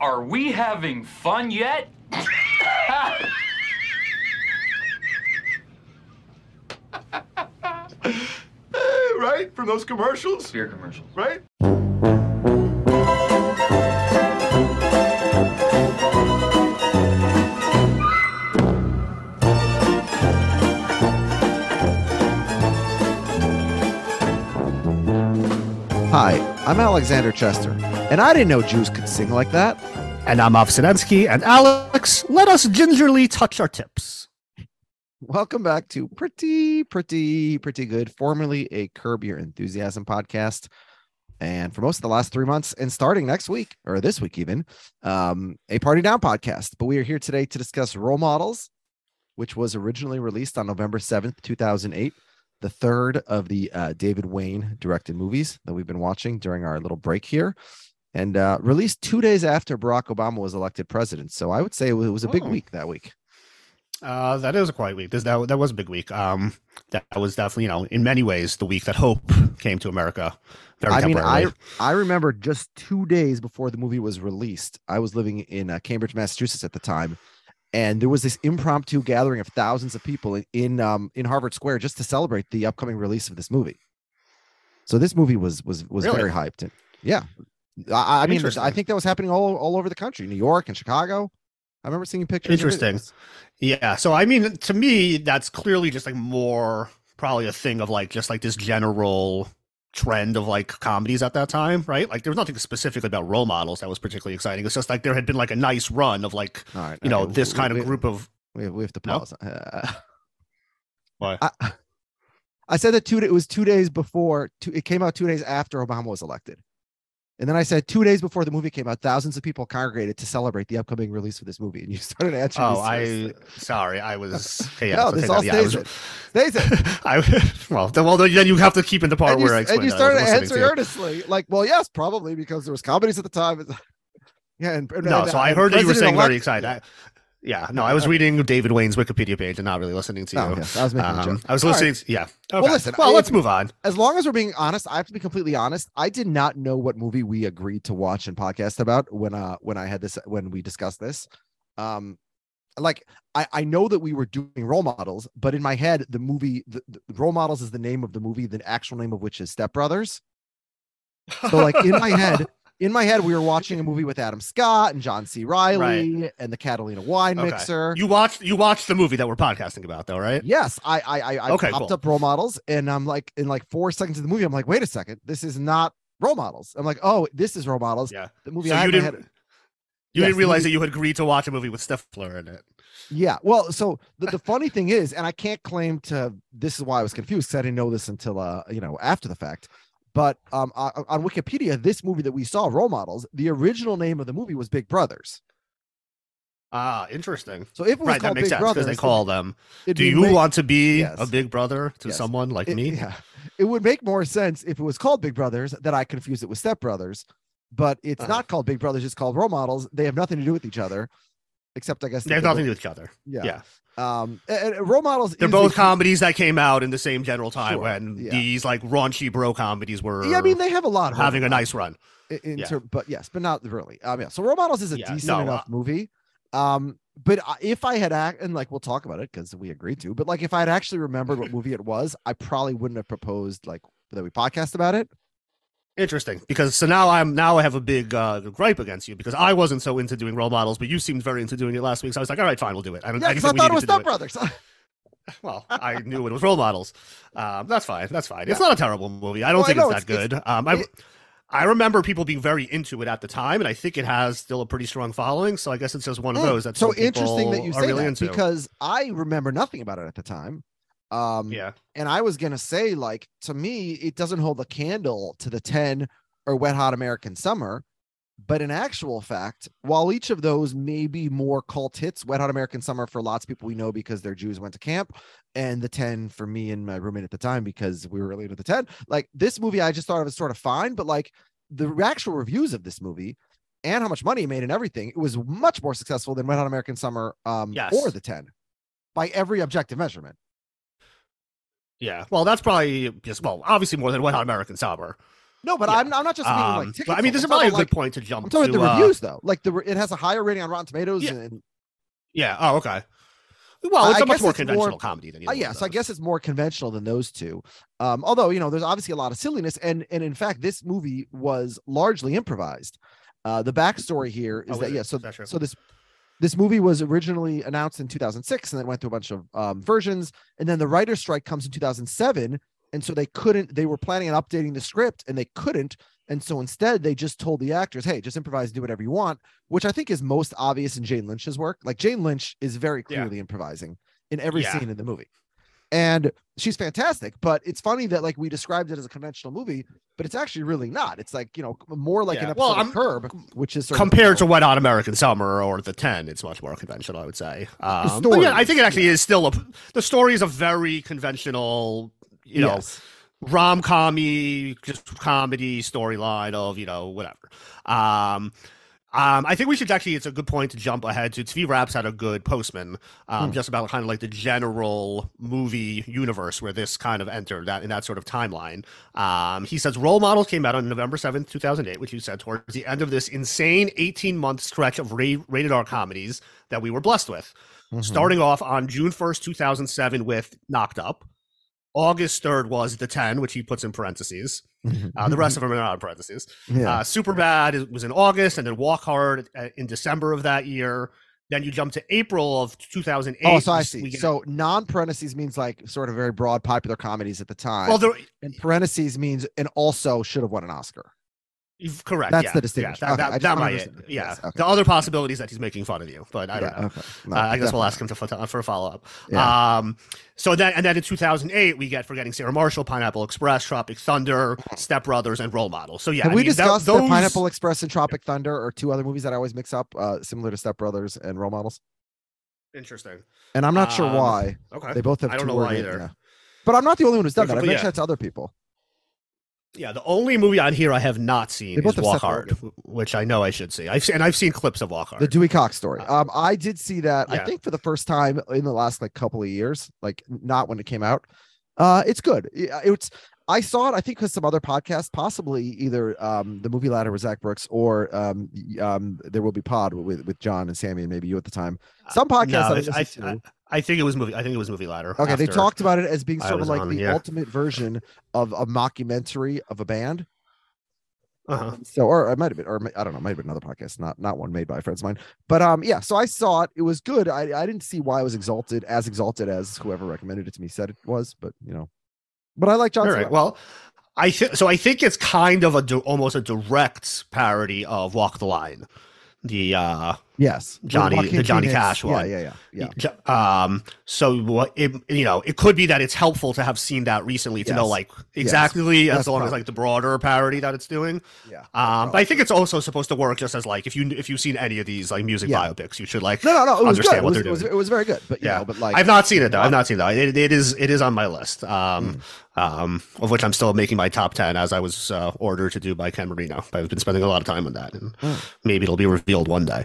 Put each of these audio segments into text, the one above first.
Are we having fun yet? right? From those commercials? Beer commercials. Right? Hi, I'm Alexander Chester, and I didn't know Jews could sing like that. And I'm Av Sinensky, and Alex, let us gingerly touch our tips. Welcome back to Pretty, Pretty, Pretty Good, formerly a Curb Your Enthusiasm podcast. And for most of the last three months, and starting next week, or this week even, um, a Party Down podcast. But we are here today to discuss Role Models, which was originally released on November 7th, 2008 the third of the uh, David Wain directed movies that we've been watching during our little break here, and uh, released two days after Barack Obama was elected president. So I would say it was a big Oh. week that week. Uh, that is a quiet week. This, that, that was a big week. Um, that was definitely, you know, in many ways, the week that hope came to America. Very I mean, I. I remember just two days before the movie was released, I was living in uh, Cambridge, Massachusetts at the time, and there was this impromptu gathering of thousands of people in in, um, in Harvard Square just to celebrate the upcoming release of this movie. So this movie was was was Really? very hyped, and yeah, I, I mean, I think that was happening all all over the country, New York and Chicago. I remember seeing pictures. Interesting. Yeah. So, I mean, to me, that's clearly just like more probably a thing of like just like this general trend of like comedies at that time, right? Like there was nothing specifically about role models that was particularly exciting. It's just like there had been like a nice run of like, right, you know, okay, this we- kind of group of. We have, we have to No? pause. Uh, Why? I, I said that two. It was two days before. Two, it came out two days after Obama was elected, and then I said two days before the movie came out, thousands of people congregated to celebrate the upcoming release of this movie, and you started answering. Oh, I sorry, I was. Yeah, no, this that- all yeah, I stays was- it. Stays it. I well, then, well, then you have to keep in the part And you, where I and you that I was started answering earnestly, like, well, yes, probably because there was comedies at the time. Yeah, and, and- No, and- so I heard that you were saying President-elect- very excited. I, yeah, no, I was reading David Wain's Wikipedia page and not really listening to you. Oh, yes, I was making Um. I was All right. listening. To, yeah. Okay. listen, Well, I- let's move on. as long as we're being honest, I have to be completely honest. I did not know what movie we agreed to watch and podcast about when uh when I had this when we discussed this. Um like I, I know that we were doing role models, but in my head, the movie the, the role models is the name of the movie, the actual name of which is Step Brothers. So like in my head, in my head, we were watching a movie with Adam Scott and John C. Reilly and the Catalina wine Okay. mixer. You watched you watched the movie that we're podcasting about, though, right? Yes, I I I, I Okay, popped cool. up role models, and I'm like, in like four seconds of the movie, I'm like, wait a second, this is not role models. I'm like, oh, this is role models. Yeah. The movie So I you had didn't head- you Yes, didn't realize movie- that you had agreed to watch a movie with Stifler in it. Yeah. Well, so the, the funny thing is, and I can't claim to this is why I was confused because I didn't know this until uh, you know, after the fact. But um on, Wikipedia, this movie that we saw, role models, the original name of the movie was Big Brothers. Ah, interesting. So if it was Right, that makes Big sense Brothers, because they call them. Do you ma- want to be Yes. a big brother to Yes. someone like it- me? Yeah, it would make more sense if it was called Big Brothers that I confused it with Step Brothers, but it's Uh-huh. not called Big Brothers; it's called role models. They have nothing to do with each other, except I guess They have nothing to do with each other. Yeah. Yeah. Um, and, and role models. They're both comedies that came out in the same general time Sure, when yeah. these like raunchy bro comedies were Yeah, I mean they have a lot of having a nice run. in, in yeah. ter- but yes, but not really. Um, yeah. So role models is a Yeah, decent no, enough uh, movie. Um, but if I had act and like we'll talk about it because we agreed to, but like if I had actually remembered what movie it was, I probably wouldn't have proposed like that we podcast about it. Interesting, because so now I'm now I have a big uh, gripe against you because I wasn't so into doing role models, but you seemed very into doing it last week. So I was like, all right, fine, we'll do it. I, Yeah, I I thought it was Step Brothers. Well, I knew it was role models. Um, that's fine. That's fine. It's not a terrible movie. I don't Well, I think know, it's that it's- good. it's- um, I, it- I remember people being very into it at the time, and I think it has still a pretty strong following. So I guess it's just one of Mm, those that's so interesting that you say really that into. because I remember nothing about it at the time. Um, yeah, and I was gonna say, like, to me, it doesn't hold a candle to the 10 or Wet Hot American Summer. But in actual fact, while each of those may be more cult hits, Wet Hot American Summer for lots of people we know because their Jews went to camp, and the 10 for me and my roommate at the time because we were really into the 10. Like this movie, I just thought it was sort of fine, but like the actual reviews of this movie and how much money it made and everything, it was much more successful than Wet Hot American Summer um Yes. or the 10 by every objective measurement. Yeah. Well, that's probably just well, obviously more than Wet Hot American Summer. No, but Yeah. I'm, I'm not just meaning Um, like tickets. but I mean, this is probably a good like, point to jump I'm talking to. about the uh, reviews though. Like the it has a higher rating on Rotten Tomatoes Yeah. and yeah. Oh, okay. Well, it's I a much more it's more- conventional comedy than Uh, either one yes, I guess it's more conventional than those two. Um, although you know, there's obviously a lot of silliness, and and in fact, this movie was largely improvised. Uh, the backstory here is Oh, that is it? yeah, so Is that so this this movie was originally announced in 2006, and then went through a bunch of um, versions, and then the writer's strike comes in 2007, and so they couldn't. They were planning on updating the script, and they couldn't. And so instead, they just told the actors, "Hey, just improvise, do whatever you want," which I think is most obvious in Jane Lynch's work. Like Jane Lynch is very Yeah. clearly improvising in every Yeah. scene in the movie, and she's fantastic. But it's funny that like we described it as a conventional movie, but it's actually really not. It's like you know more like an Yeah. episode Well, of I'm- Curb, which is compared of, to Wet Hot American Summer or The Ten, it's much more conventional, I would say. Um, but yeah, I think it actually is still a. The story is a very conventional, you know, Yes. rom commy, just comedy storyline of you know whatever. Um, um, I think we should actually. It's a good point to jump ahead to. TV Raps had a good postman, um, Hmm. just about kind of like the general movie universe where this kind of entered that in that sort of timeline. Um, he says role models came out on November seventh, two thousand eight, which you said towards the end of this insane eighteen month stretch of ra- rated R comedies that we were blessed with Mhm. starting off on June 1st, 2007 with Knocked Up. August 3rd was The 10, which he puts in parentheses. Uh, the rest of them are not in parentheses. yeah. Uh, Superbad is- was in August, and then Walk Hard uh, in December of that year. Then you jump to April of 2008. Oh, so I see. get- So non parentheses means like sort of very broad popular comedies at the time. well, there, and parentheses means and also should have won an Oscar. Correct. That's yeah, the distinction. Yeah, that, Okay, that, that might, understand. yeah. Yes, okay. The other possibility is that he's making fun of you, but I don't yeah, know. Okay. No, uh, I guess we'll ask him to for, a follow up. Yeah. Um, so then and then in 2008 we get Forgetting Sarah Marshall, Pineapple Express, Tropic Thunder, Step Brothers, and Role Model. So yeah, Have I we mean, that- discussed those, that Pineapple Express and Tropic Thunder are two other movies that I always mix up, uh, similar to Step Brothers and Role Models? Interesting. And I'm not sure Um, why. Okay. They both have I don't two know why either. But I'm not the only one who's done that. I've mentioned that to other people. Yeah, the only movie on here I have not seen is Walk Hard, which I know I should see. I've seen, and I've seen clips of Walk Hard. The Dewey Cox story. Uh, Um, I did see that. I think for the first time in the last like couple of years, like not when it came out. Uh, it's good. It's. I saw it. I think because some other podcast, possibly either um the movie ladder with Zach Brooks or um um there will be pod with with John and Sammy and maybe you at the time. Some podcasts Uh, No, I, I, I, think it was movie. I think it was movie ladder. Okay, they talked about it as being sort of like on, the yeah. ultimate version of a mockumentary of a band. Uh-huh. So, or it might have been, or I don't know, it might have been another podcast, not not one made by friends of mine. But um, yeah. So I saw it. It was good. I I didn't see why it was exalted as exalted as whoever recommended it to me said it was. But you know, but I like John. All right. Well, I think so. I think it's kind of a almost a direct parody of Walk the Line, the uh, yes, Johnny- the Johnny Phoenix. Cash Yeah, one. yeah, yeah, yeah. J- Um, so what it, you know, it could be that it's helpful to have seen that recently to know like exactly That's as long as like the broader parody that it's doing. Yeah. Um, but I think it's also supposed to work just as like if you if you've seen any of these like music Yeah. biopics, you should like No, no, no. It was understand good. It what was, they're it was, doing. it was very good. But you Yeah. know, but like I've not seen it though. I've not seen that. It, it is it is on my list. Um, Hmm. um, of which I'm still making my top ten as I was uh, ordered to do by Ken Marino. I've been spending a lot of time on that, and Mm. maybe it'll be revealed one day.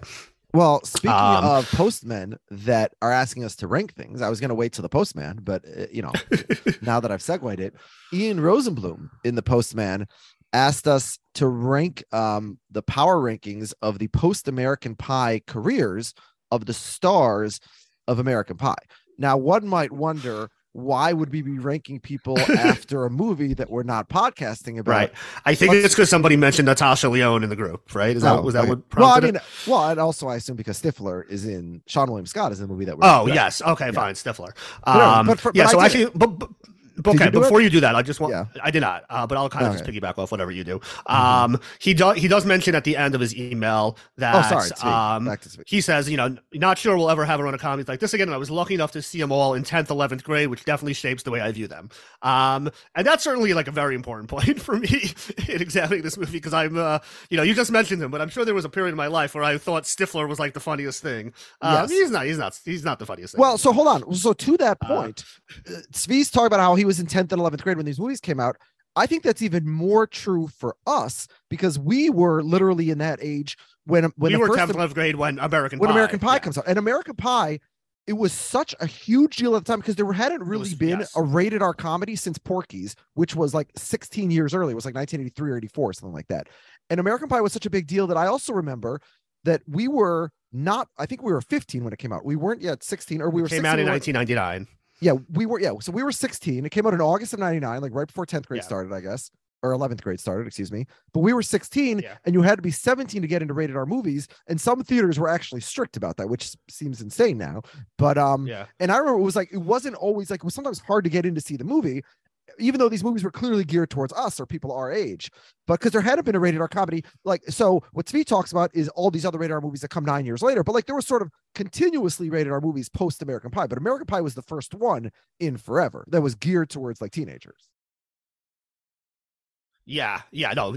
Well, speaking Um, of postmen that are asking us to rank things, I was going to wait till the postman, but uh, you know, now that I've segued it, Ian Rosenblum in the Postman asked us to rank um, the power rankings of the post American Pie careers of the stars of American Pie. Now, one might wonder why would we be ranking people after a movie that we're not podcasting about? Right. I think Let's- it's because somebody mentioned Natasha Lyonne in the group. Right? Is that Oh, was that okay. what Well, I mean, it? well, and also I assume because Stifler is in Seann William Scott is in the movie that we're Oh yeah. yes. Okay. Fine. Stifler. no, Um, but for- yeah. but so I actually, but, but okay. do it? Before you do that, I just want. Yeah. I did not. Uh, but I'll kind of just piggyback off whatever you do. Um, he does. He does mention at the end of his email that. Oh, sorry. Um, Back to sweet. he says, you know, not sure we'll ever have a run of comedies like this again. And I was lucky enough to see them all in 10th, 11th grade, which definitely shapes the way I view them. Um, and that's certainly like a very important point for me in examining this movie because I'm, uh, you know, you just mentioned him, but I'm sure there was a period in my life where I thought Stifler was like the funniest thing. Um, Yes. He's not. He's not. He's not the funniest thing. Well, so hold on. So to that Uh, point, uh, Svi's talking about how he was in 10th and 11th grade when these movies came out. I think that's even more true for us because we were literally in that age when when we the were first 10th, 11th grade when American when Pie. American Pie yeah. comes out. And American Pie it was such a huge deal at the time because there hadn't really was- been yes. a rated R comedy since Porky's, which was like 16 years early. It was like 1983 or 84, something like that. And American Pie was such a big deal that I also remember that we were not, I think we were 15 when it came out. We weren't yet 16, or we were came 16 out in we were- 1999. Yeah, we were, yeah. So we were 16. It came out in August of 99, like right before 10th grade Yeah. started, I guess, or 11th grade started, excuse me. But we were 16 Yeah. and you had to be 17 to get into rated R movies. And some theaters were actually strict about that, which seems insane now. But, um, Yeah. and I remember it was like it wasn't always like it was sometimes hard to get in to see the movie, even though these movies were clearly geared towards us or people our age. But because there hadn't been a rated R comedy, like so what Svi talks about is all these other rated R movies that come nine years later. But like there was sort of continuously rated R movies post American Pie, but American Pie was the first one in forever that was geared towards like teenagers. Yeah, yeah, no.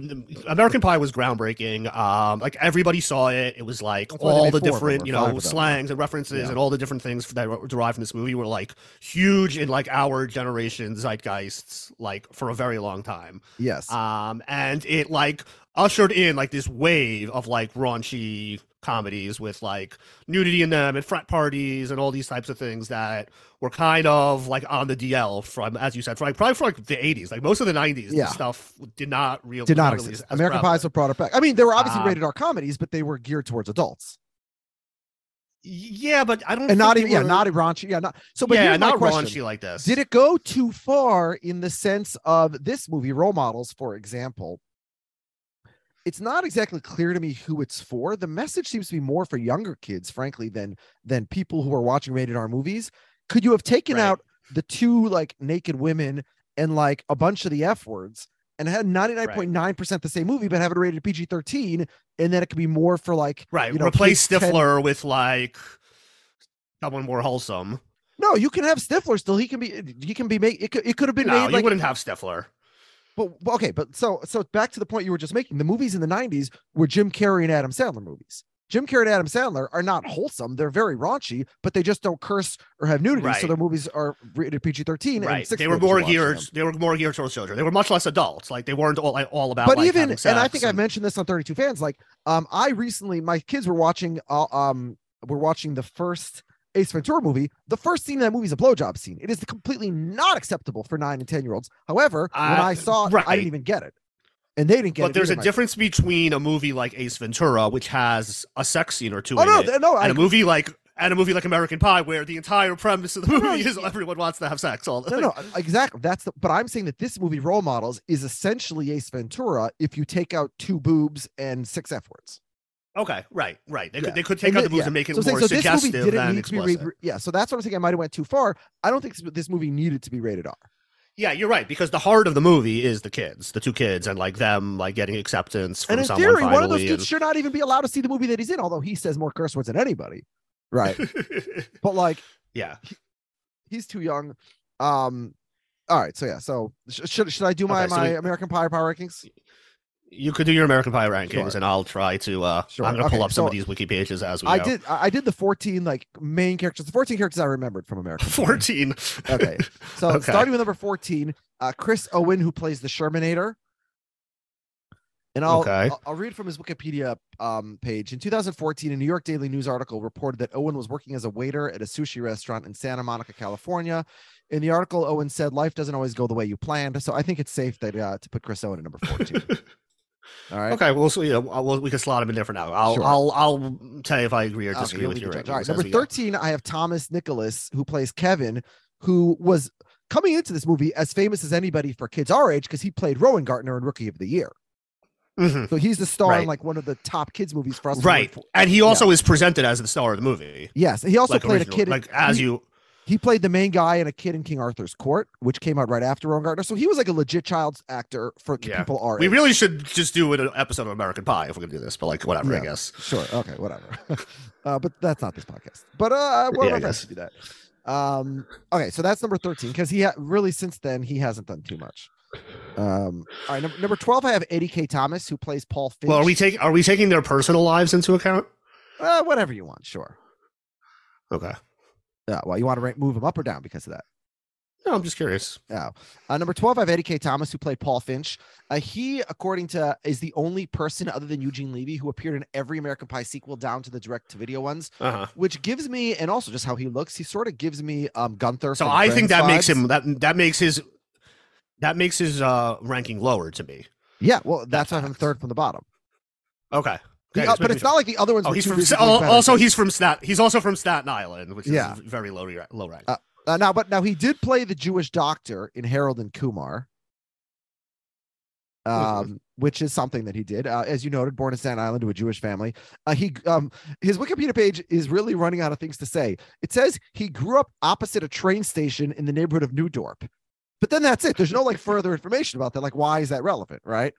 American Pie was groundbreaking. Um, like everybody saw it. It was like all the four of them, different, you know, slangs and references Yeah. and all the different things that were derived from this movie were like huge in like our generation zeitgeists, like for a very long time. Yes. Um, and it like ushered in like this wave of like raunchy comedies with like nudity in them and frat parties and all these types of things that were kind of like on the DL from, as you said, for like probably for like the 80s. Like most of the 90s, Yeah. stuff did not real Did not really exist. American. Pies were brought it back. I mean, they were obviously Uh, rated R comedies, but they were geared towards adults. Yeah, but I don't And not even they yeah, were- not raunchy. Yeah, not so but yeah, not question. raunchy like this. Did it go too far in the sense of this movie, Role Models, for example? It's not exactly clear to me who it's for. The message seems to be more for younger kids, frankly, than than people who are watching rated R movies. Could you have taken Right. out the two like naked women and like a bunch of the F words and had 99.9% the same movie, but have it rated PG 13, and then it could be more for like Right, you know, replace kids 10 Stifler with like someone more wholesome. No, you can have Stifler still. He can be he can be made it could, it could have been No, made you like wouldn't have Stifler. But but okay, but so so back to the point you were just making. The movies in the '90s were Jim Carrey and Adam Sandler movies. Jim Carrey and Adam Sandler are not wholesome; they're very raunchy, but they just don't curse or have nudity. So their movies are rated PG-13. Right, sixth they were more geared. them. They were more geared towards children. They were much less adults. Like they weren't all like, all about. But like, even and I think I mentioned this on 32 Fans. Like, um, I recently my kids were watching uh, um were watching the first Ace Ventura movie. The first scene in that movie is a blowjob scene. It is completely not acceptable for nine and ten year olds. However, when Uh, I saw it, I didn't even get it, and they didn't get it. But there's a either, difference between a movie like Ace Ventura, which has a sex scene or two Oh in no, it, no, I and a movie like and a movie like American Pie, where the entire premise of the No, no, movie is everyone wants to have sex. All No, no, exactly. That's the. But I'm saying that this movie, Role Models, is essentially Ace Ventura if you take out two boobs and six F words. Okay, right, right. They Yeah. could they could take And out the moves yeah. and make it So more so this movie suggestive didn't than need to be ra- yeah. So that's what I'm saying. I might have went too far. I don't think this- movie needed to be rated R. Yeah, you're right because the heart of the movie is the kids, the two kids, and like them like getting acceptance from And in someone theory, finally. one of those kids and- should not even be allowed to see the movie that he's in, although he says more curse words than anybody. Right. but like yeah, he's too young. Um. All right. So yeah. So sh- should should I do my Okay, so my we- American Pie Power rankings? You could do your American Pie rankings, Sure. and I'll try to. uh Sure, I'm gonna pull okay, up some of these wiki pages as we I go. did. I did the 14 like main characters. The 14 characters I remembered from American. Pie. Fourteen. Okay. So Okay. starting with number 14, uh, Chris Owen, who plays the Shermanator. And I'll, Okay. I'll I'll read from his Wikipedia um, page. In 2014, a New York Daily News article reported that Owen was working as a waiter at a sushi restaurant in Santa Monica, California. In the article, Owen said, "Life doesn't always go the way you planned." So I think it's safe that uh, to put Chris Owen at number 14. All right. Okay, well, so yeah, well, we can slot him in there for now. I'll, Sure. I'll, I'll tell you if I agree or disagree you'll with your rankings. All right, number we go. 13, I have Thomas Nicholas, who plays Kevin, who was coming into this movie as famous as anybody for kids our age because he played Rowengartner in Rookie of the Year. Mhm. So he's the star in like one of the top kids movies for us. Right, and he also is presented as the star of the movie. Yes, he also like played original- a kid. in- like as he, you. He played the main guy in a kid in King Arthur's Court, which came out right after Rowengartner. So he was like a legit child actor for Yeah. people our We age. really should just do an episode of American Pie if we're gonna do this, but like whatever, I guess. Sure. Okay. Whatever. uh, but that's not this podcast. But uh, one Yeah, I of my friends guess. should do that. Um. Okay. So that's number thirteen because he ha- really since then he hasn't done too much. Um. All right. Number, number twelve, I have Eddie Kaye Thomas who plays Paul Finch. Well, are we taking are we taking their personal lives into account? Uh, whatever you want. Sure. Okay. Yeah. Well, you want to rank, move him up or down because of that? No, I'm just curious. Oh. Uh, number 12, I have Eddie Kaye Thomas, who played Paul Finch. Uh, he, according to, is the only person other than Eugene Levy who appeared in every American Pie sequel down to the direct to video ones, Uh huh. which gives me, and also just how he looks, he sort of gives me um Gunther. So I think that makes him that that makes his that makes his uh ranking lower to me. Yeah, well, that's why I'm third from the bottom. Okay. Okay, uh, but it's not like the other ones. Oh, he's from busy Sta- doing al- better also he's from Stat he's also from Staten Island, which Yeah. is very low low rank. Uh, Uh, now, but now he did play the Jewish doctor in Harold and Kumar, um, which is something that he did. Uh, as you noted, born in Staten Island to a Jewish family. Uh, he um, his Wikipedia page is really running out of things to say. It says he grew up opposite a train station in the neighborhood of New Dorp, but then that's it. There's no like further information about that. Like, why is that relevant, right?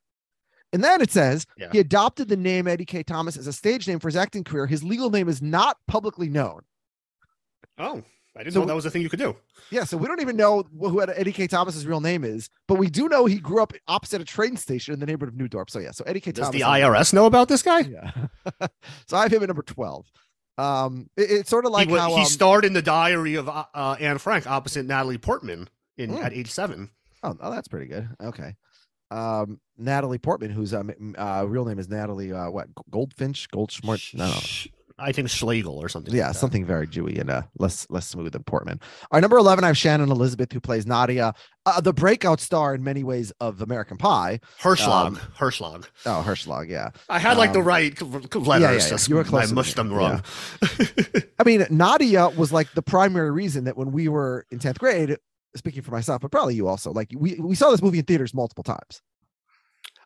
And then it says Yeah. he adopted the name Eddie Kaye Thomas as a stage name for his acting career. His legal name is not publicly known. oh, I didn't So know that was a thing you could do. Yeah, so we don't even know who Eddie Kaye Thomas's real name is, but we do know he grew up opposite a train station in the neighborhood of New Dorp. So yeah, so Eddie K. Does Thomas. Does the IRS know about this guy? Yeah. so I have him at number twelve. Um, it- it's sort of like he, how he um, starred in the Diary of uh, uh, Anne Frank opposite Natalie Portman in Hmm. at age seven. oh, oh, that's pretty good. Okay. Um, Natalie Portman, whose um, uh, real name is Natalie uh, what Goldfinch, Goldschmort. No, no. I think Schlegel or something. Yeah, like something very Jewy and uh, less less smooth than Portman. All right, number eleven, I have Shannon Elizabeth, who plays Nadia, uh, the breakout star in many ways of American Pie. Hershlag. um, Like Oh, Hershlag, yeah. I had like the um, right c- c- letters. yeah, you were I close to mushed them wrong. I mean, Nadia was like the primary reason that when we were in 10th grade, speaking for myself, but probably you also, like we, we saw this movie in theaters multiple times.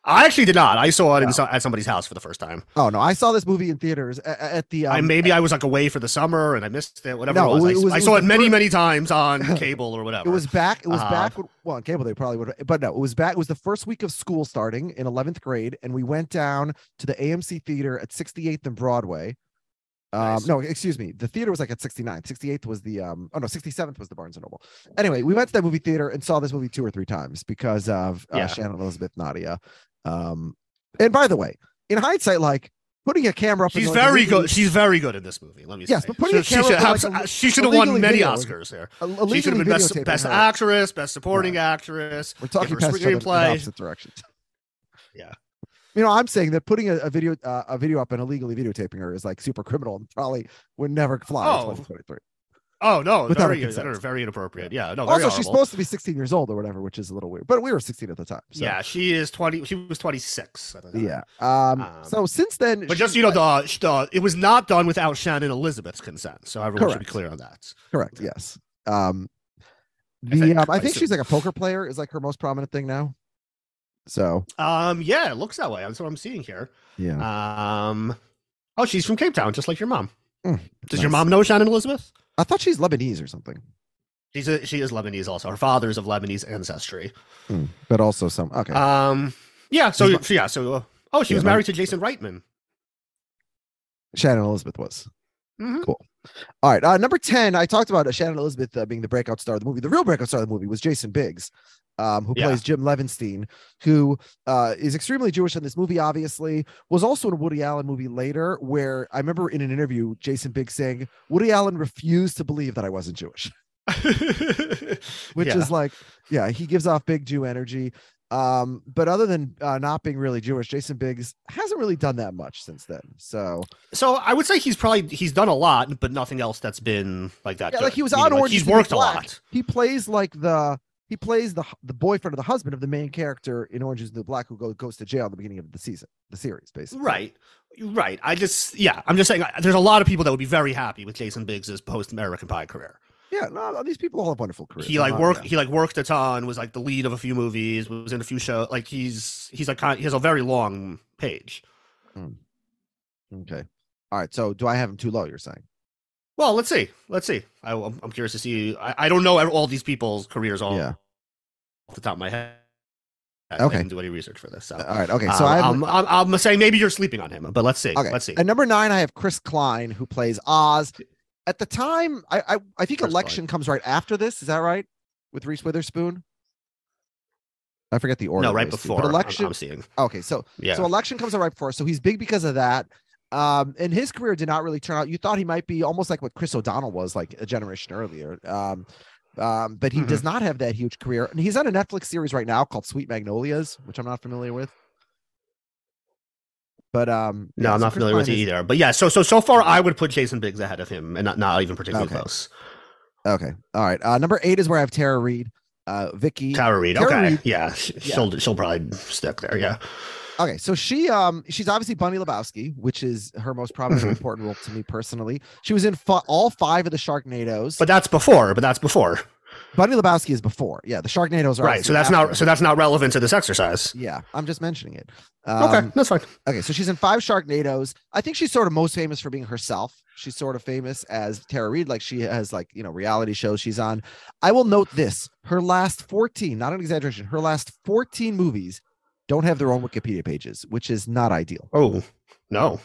I actually did not. I saw it No. at somebody's house for the first time. Oh no, I saw this movie in theaters at, at the I um, maybe I was like away for the summer and I missed it. Whatever No, it was. I, it was- I it saw was it many many times on cable or whatever. it was back. It was Uh, back. Well, on cable they probably would, but no, it was back. It was the first week of school starting in 11th grade, and we went down to the AMC theater at 68th and Broadway. Um, Nice. no, excuse me. The theater was like at 69th. 68th was the um. Oh no, 67th was the Barnes and Noble. Anyway, we went to that movie theater and saw this movie two or three times because of uh, Yeah. Shannon Elizabeth Nadia. Um, and by the way, in hindsight, like putting a camera up. She's very good. She's very good in this movie. Let me Yes, say. but putting a she, camera should up in, have, like, a- she should have won many video- Oscars there. a- a She should have been best, best actress, best supporting actress. We're talking past screenplay. opposite directions. Yeah. You know, I'm saying that putting a, a video uh, a video up and illegally videotaping her is like super criminal and probably would never fly in Oh, 2023. Oh no, Without very, consent. very, inappropriate. Yeah, no. Also, she's supposed to be 16 years old or whatever, which is a little weird. But we were 16 at the time. So. Yeah, she is twenty. She was twenty six. Yeah. Um, Um, so since then, But just you know, the, the it was not done without Shannon Elizabeth's consent. So everyone should be clear on that. correct. Yes. Um, I the think, um, I I think she's like a poker player is like her most prominent thing now. So Um, yeah, it looks that way. That's what I'm seeing here. yeah, Um, oh, she's from Cape Town, just like your mom. Mm, Does your mom know Shannon Elizabeth? I thought she's Lebanese or something, She's a, she is Lebanese also. Her father's of Lebanese ancestry. Hmm, but also some okay. Um, yeah. So, She's yeah. So, uh, oh, she Yeah, was married to Jason Reitman. Shannon Elizabeth was. Mhm. Cool. All right. Uh, number 10, I talked about uh, Shannon Elizabeth uh, being the breakout star of the movie. The real breakout star of the movie was Jason Biggs, um, who Yeah. plays Jim Levenstein, who uh, is extremely Jewish in this movie, obviously, was also in a Woody Allen movie later, where I remember in an interview, Jason Biggs saying, Woody Allen refused to believe that I wasn't Jewish, which Yeah. is like, yeah, he gives off big Jew energy. Um, but other than uh, not being really Jewish, Jason Biggs hasn't really done that much since then. So So I would say he's probably he's done a lot, but nothing else that's been like that. Yeah, good. like he was Meaning, on like, Orange. He's the New worked a lot. He plays like the he plays the the boyfriend or the husband of the main character in Orange is the New Black who goes goes to jail at the beginning of the season, the series, basically. Right. Right. I just yeah, I'm just saying there's a lot of people that would be very happy with Jason Biggs's post American Pie career. Yeah, no, these people all have wonderful careers. He like worked he like worked a ton, was like the lead of a few movies, was in a few shows. Like he's he's like kind he has a very long page. Hmm. Okay. All right. So do I have him too low? You're saying? Well, let's see. Let's see. I, I'm I'm curious to see. I, I don't know all these people's careers all Yeah. off the top of my head. I Okay. didn't do any research for this. So. All right. Okay. So Um, I'm, I'm, I'm gonna say maybe you're sleeping on him, but let's see. okay. Let's see. At number nine, I have Chris Klein who plays Oz. At the time, I I, I think Chris election comes right after this. Is that right? With Reese Witherspoon. I forget the order. no, right before. But I'm- election. I'm, seeing. Okay. So Yeah. So election comes out right before. So he's big because of that. Um, and his career did not really turn out. You thought he might be almost like what Chris O'Donnell was like a generation earlier. Um, Um, but he Mhm. does not have that huge career. And he's on a Netflix series right now called Sweet Magnolias, which I'm not familiar with. But um, No, yeah, I'm so not Chris familiar with it is- either. But yeah, so so so far, I would put Jason Biggs ahead of him, and not not even particularly Okay. close. Okay, all right. Uh, number eight is where I have Tara Reid, uh, Vicky. Tara Reid, Tara okay, Reid- yeah, sh- yeah. she'll she'll probably stick there. Yeah, Okay, so she um she's obviously Bunny Lebowski, which is her most prominent Mhm. important role to me personally. She was in all five of the Sharknadoes. but that's before. But that's before, Bunny Lebowski is before. Yeah, the Sharknadoes are right? So that's after. not so that's not relevant to this exercise. Yeah, I'm just mentioning it. Um, okay, that's fine. Okay, so she's in five Sharknadoes. I think she's sort of most famous for being herself. She's sort of famous as Tara Reid, like she has like you know reality shows she's on. I will note this: her last 14, not an exaggeration, her last 14 movies don't have their own Wikipedia pages, which is not ideal. Oh no,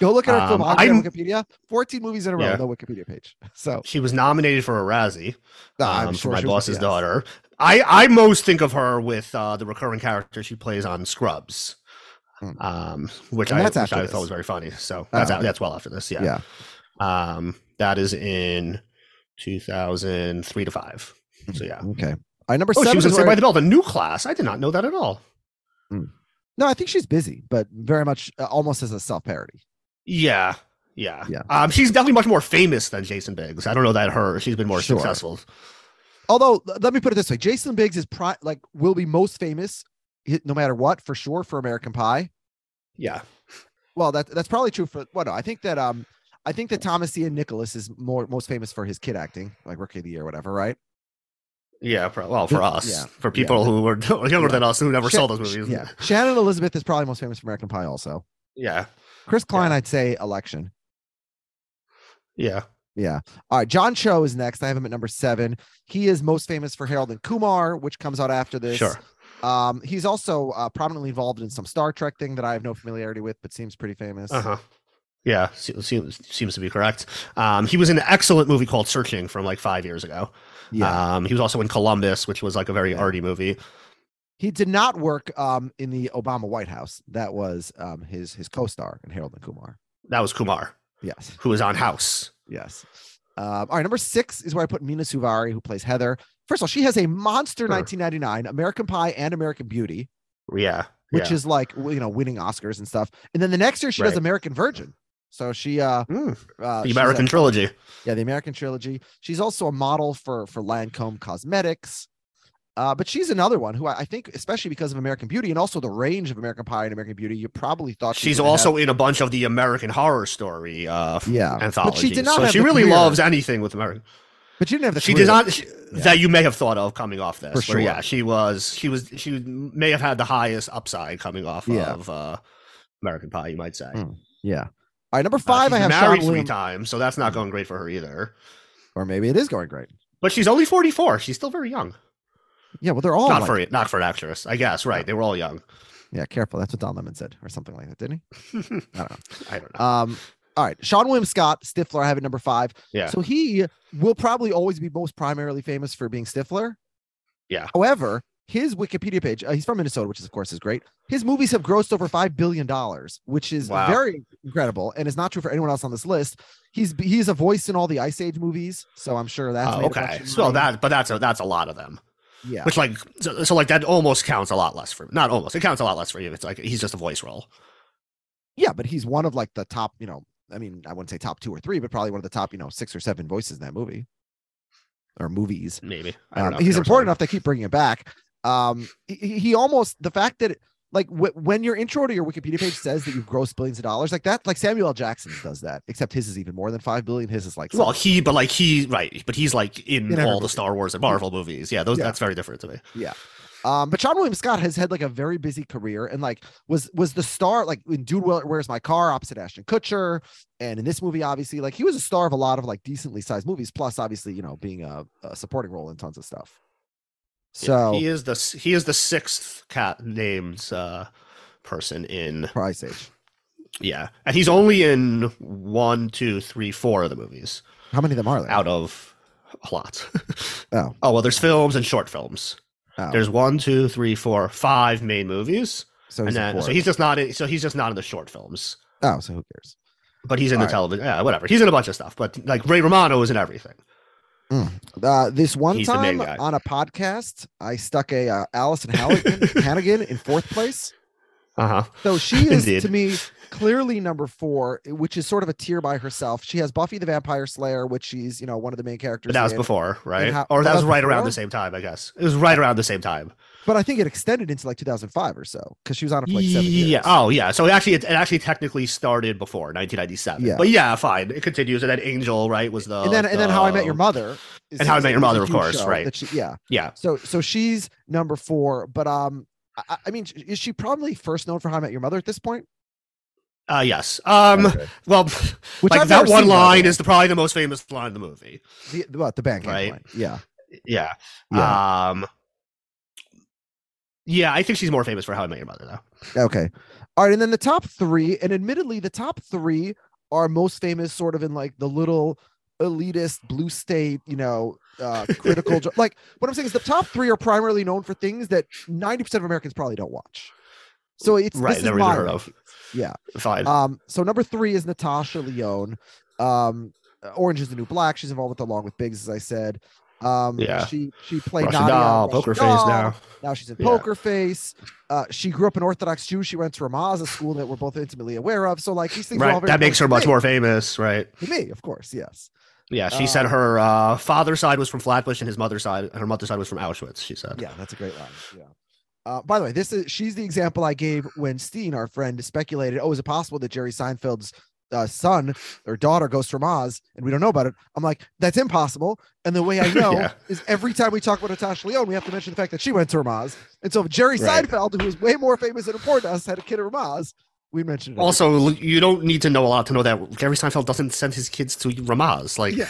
Go look at her Um, filmography on Wikipedia. 14 movies in a row, Yeah. no Wikipedia page. So she was nominated for a Razzie I'm um, sure for my boss's daughter. I I most think of her with uh, the recurring character she plays on Scrubs. Hmm. Um, which I, which I thought was very funny. So Oh, that's okay. that's well after this, Yeah. Um, that is in 2003 to five. So yeah. Okay. Right, number Oh, seven. she was in Saved by the Bell, the new class. I did not know that at all. No, I think she's busy, but very much uh, almost as a self parody. Yeah, yeah, Yeah. Um, she's definitely much more famous than Jason Biggs. I don't know that her. She's been more Sure. successful. Although, let me put it this way: Jason Biggs is pri- like will be most famous, no matter what, for sure, for American Pie. Yeah, Well, that that's probably true for what? no, I think that um, I think that Thomas Ian Nicholas is more most famous for his kid acting, like Rookie of the Year, whatever, right? Yeah. pro- Well, for us, yeah, for people who were younger Yeah. than us who never Sha- saw those movies. Yeah, Shannon Elizabeth is probably most famous for American Pie, also. yeah, Chris Klein, I'd say Election. yeah. Yeah. All right. John Cho is next. I have him at number seven. He is most famous for Harold and Kumar, which comes out after this. Sure. Um, he's also uh, prominently involved in some Star Trek thing that I have no familiarity with, but seems pretty famous. Uh huh. Yeah, seems seems to be correct. Um, he was in an excellent movie called Searching from like five years ago. Yeah. Um, he was also in Columbus, which was like a very Yeah. arty movie. he did not work um in the Obama White House. That was um his his co-star in Harold and Kumar. That was Kumar, Yes. who was on House. Yes. Um, all right, number six is where I put Mena Suvari, who plays Heather. First of all, she has a monster Sure. 1999 American Pie and American Beauty, Yeah, which yeah. is like you know winning Oscars and stuff. And then the next year she does American Virgin. So she uh, Mm, uh the American a- trilogy. yeah, the American trilogy. She's also a model for for Lancome Cosmetics. Uh, but she's another one who I, I think, especially because of American Beauty and also the range of American Pie and American Beauty, you probably thought she She's would have- also in a bunch of the American Horror Story uh, yeah, anthologies. but she did not so have she really career- loves anything with American. But she didn't have the. She career. did not she, Yeah. that you may have thought of coming off this. For sure. yeah, she was. She was. She may have had the highest upside coming off Yeah. of uh, American Pie. You might say. Mm. Yeah. All right, number Uh, five, she's I have married Sean three times, so that's not going great for her either. or maybe it is going great. But she's only forty four. She's still very young. Yeah, well, they're all not like- for not for an actress, I guess. Right? They were all young. yeah. Careful, that's what Don Lemon said, or something like that, didn't he? I don't know. I don't know. Um, all right, Seann William Scott, Stifler, I have at number five. Yeah. So he will probably always be most primarily famous for being Stifler. Yeah. However, his Wikipedia page, uh, he's from Minnesota, which is, of course is great. His movies have grossed over five billion dollars, which is Wow. very incredible, and is not true for anyone else on this list. He's he's a voice in all the Ice Age movies, so I'm sure that's Oh, okay. So money. that, but that's a that's a lot of them. yeah. Which like so, so like that almost counts a lot less for not almost it counts a lot less for you. It's like he's just a voice role. Yeah, but he's one of like the top, you know, I mean, I wouldn't say top two or three, but probably one of the top, you know, six or seven voices in that movie or movies. Maybe I don't Um, know. he's important enough to keep bringing it back. Um, he, he almost the fact that like wh- when your intro to your Wikipedia page says that you've grossed billions of dollars, like that, like Samuel L. Jackson does that, except his is even more than five billion. His is like Well, something- he but like he right, but he's like in, In all the. Star Wars and Marvel movies. Yeah, those Yeah. that's very different to me. Yeah. Um, but Seann William Scott has had like a very busy career and like was was the star like in Dude Where's My Car opposite Ashton Kutcher, and in this movie obviously like he was a star of a lot of like decently sized movies. Plus, obviously you know being a, a supporting role in tons of stuff. Yeah, So he is the he is the sixth cat named uh, person in Price Age. yeah, and he's only in one, two, three, four of the movies How many of them are there? out of a lot. Oh. oh well, there's films and short films. Oh. There's one, two, three, four, five main movies, so he's then so he's just not in, so he's just not in the short films. oh so who cares? But he's in All the right. television. Yeah, whatever. He's in a bunch of stuff. But like Ray Romano is in everything. Uh, this one He's time on a podcast, I stuck a uh, Alyson Halligan, Hannigan in fourth place. Uh huh. So she is Indeed. to me clearly number four, which is sort of a tier by herself. She has Buffy the Vampire Slayer, which she's you know one of the main characters. But that was in. before, right? how- or that that was was right around the same time, I guess. It was right around the same time. But I think it extended into like 2005 or so because she was on it for like seven yeah. years. Oh, yeah. So it actually, it, it actually technically started before 1997. Yeah. But yeah, fine. It continues, and then Angel, right, was the and then like, and then How I Met Your Mother. is- And How I Met Your Mother, of course, right. she- yeah. Yeah. So so she's number four, but um, I, I mean, is she probably first known for How I Met Your Mother at this point? Uh, yes. Um. Okay. Well, Which like I've that one seen, by the line is the, probably the most famous line in the movie. the what the bank Right. line. Yeah. Yeah. Yeah. Um. Yeah, I think she's more famous for How I Met Your Mother, though. Okay. All right. And then the top three, and admittedly, the top three are most famous sort of in like the little elitist blue state, you know, uh critical jo- like what I'm saying is the top three are primarily known for things that 90% of Americans probably don't watch. So it's Right, this never even heard of. Yeah. Fine. Um, so number three is Natasha Lyonne. Um, Orange is the New Black. She's involved with Along with Biggs, as I said. Um, Yeah. she she played Russian Nadia doll, Russian poker face now. Now she's in Yeah. Poker Face. Uh, she grew up an Orthodox Jew. She went to Ramaz, a school that we're both intimately aware of. So like these things Right. That makes her much more famous, right? to me, of course. Yes. Yeah, she Uh, said her uh, father's side was from Flatbush and his mother's side, her mother's side was from Auschwitz. She said, Yeah, that's a great line. Yeah. Uh, by the way, this is she's the example I gave when Steen, our friend, speculated, oh, is it possible that Jerry Seinfeld's uh, son or daughter goes to Ramaz and we don't know about it? I'm like, that's impossible. And the way I know Yeah. is every time we talk about Natasha Lyonne, we have to mention the fact that she went to Ramaz. And so if Jerry Right. Seinfeld, who is way more famous and important to us, had a kid at Ramaz, we mentioned it. Also, you don't need to know a lot to know that Jerry Seinfeld doesn't send his kids to Ramaz. Like, Yeah.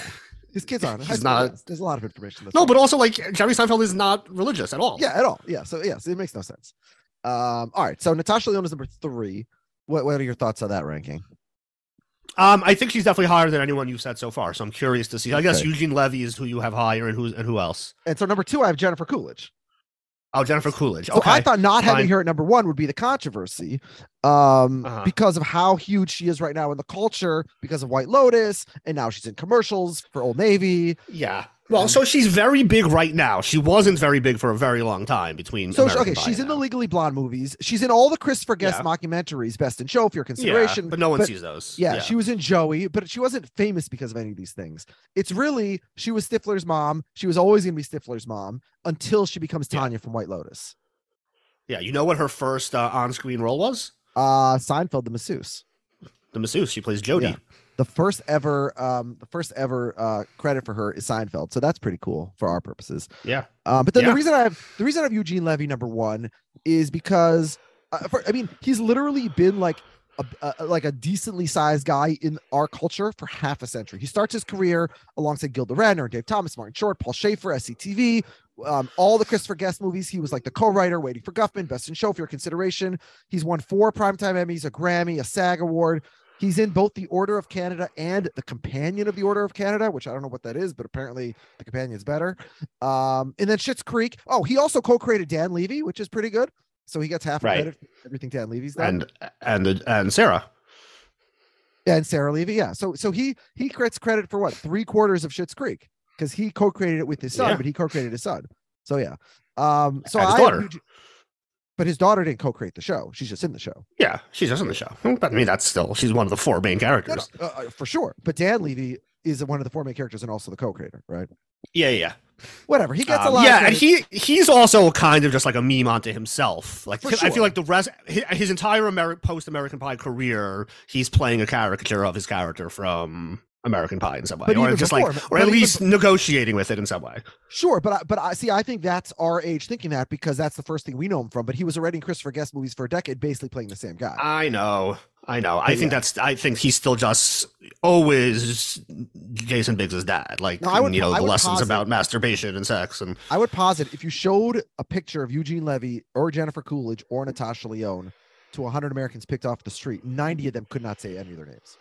His kids aren't. He's not-. There's a lot of information. No, but also like Jerry Seinfeld is not religious at all. yeah, at all. Yeah. So yes, it makes no sense. Um, all right. So Natasha Lyonne is number three. What What are your thoughts on that ranking? Um, I think she's definitely higher than anyone you've said so far. So I'm curious to see. I guess Okay. Eugene Levy is who you have higher, and who's and who else? And so number two, I have Jennifer Coolidge. Oh, Jennifer Coolidge. So Okay. I thought not having her at number one would be the controversy, um, Uh-huh. because of how huge she is right now in the culture, because of White Lotus, and now she's in commercials for Old Navy. yeah. Well, so she's very big right now. She wasn't very big for a very long time between. So American okay, Pie she's in the now. Legally Blonde movies. She's in all the Christopher Guest Yeah. mockumentaries, Best in Show for your yeah, consideration. but no one sees those. Yeah, she was in Joey, but she wasn't famous because of any of these things. It's really she was Stifler's mom. She was always going to be Stifler's mom until she becomes Yeah. Tanya from White Lotus. Yeah, you know what her first uh, on-screen role was? Uh Seinfeld, the masseuse. The masseuse. She plays Jodie. Yeah. The first ever, um, the first ever uh, credit for her is Seinfeld, so that's pretty cool for our purposes. Yeah. Um, but then Yeah. the reason I have the reason I have Eugene Levy number one is because, uh, for, I mean, he's literally been like a, a like a decently sized guy in our culture for half a century. He starts his career alongside Gilda Radner, Dave Thomas, Martin Short, Paul Shaffer, SCTV, um, all the Christopher Guest movies. He was like the co-writer, Waiting for Guffman, Best in Show for your consideration. He's won four primetime Emmys, a Grammy, a SAG award. He's in both the Order of Canada and the Companion of the Order of Canada, which I don't know what that is, but apparently the Companion is better. Um, and then Schitt's Creek. Oh, he also co-created Dan Levy, which is pretty good. So he gets half Right. credit for everything Dan Levy's done. And and and Sarah. Yeah, and Sarah Levy. Yeah. So so he he gets credit for what three quarters of Schitt's Creek because he co-created it with his son, Yeah. but he co-created his son. So yeah. Um. So I daughter. Eugene- but his daughter didn't co-create the show. She's just in the show. Yeah, she's just in the show. But I mean, that's still she's one of the four main characters. no, uh, uh, for sure. But Dan Levy is one of the four main characters and also the co-creator, right? Yeah, yeah. Whatever. He gets a Um, lot. yeah, and he he's also kind of just like a meme onto himself. Like For I feel like the rest his, his entire Ameri- post American Pie career, he's playing a caricature of his character from American Pie in some way, But or just before, like, or at least negotiating with it in some way. Sure, but I, but I see. I think that's our age thinking that because that's the first thing we know him from. But he was already in Christopher Guest movies for a decade, basically playing the same guy. I know, I know. I But think that's. I think he's still just always Jason Biggs' dad. Like No, I would- you know the lessons posit- about masturbation and sex and I would posit if you showed a picture of Eugene Levy or Jennifer Coolidge or Natasha Lyonne to 100 Americans picked off the street, 90 of them could not say any of their names.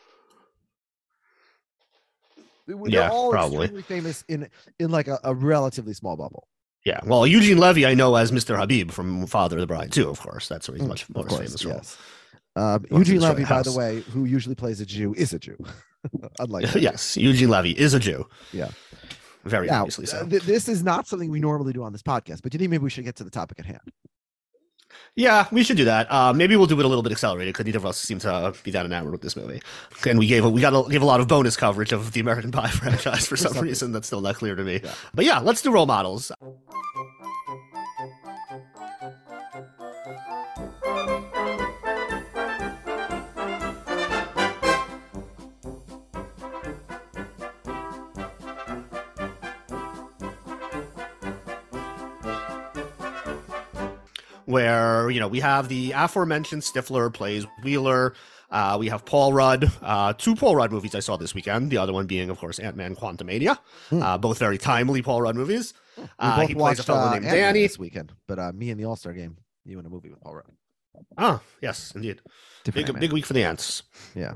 They- Yeah, all probably. extremely famous in in like a, a relatively small bubble. yeah. Well, Eugene Levy, I know as Mr. Habib from Father of the Bride too. Of course, that's where he's Mm, much more course, famous. role. yes. Um, Eugene Levy, by the way, who usually plays a Jew, is a Jew. Unlike yes, Eugene Levy is a Jew. Yeah, very Now, obviously so. th- this is not something we normally do on this podcast, but you think maybe we should get to the topic at hand? Yeah, we should do that. Uh, maybe we'll do it a little bit accelerated because neither of us seem to be that enamored with this movie. And we gave a, we got a, gave a lot of bonus coverage of the American Pie franchise for some reason that's still not clear to me. Yeah. But yeah, let's do role models. Where you know we have the aforementioned Stifler plays Wheeler. Uh, we have Paul Rudd, uh, two Paul Rudd movies I saw this weekend. The other one being, of course, Ant Man Quantumania. Hmm. Uh, both very timely Paul Rudd movies. We Uh, he plays a fellow uh, named Ant-Man Danny. this weekend, but uh, me and the All Star game, you in a movie with Paul Rudd. Ah, yes, indeed. Different Big Ant-Man. big week for the ants. Yeah.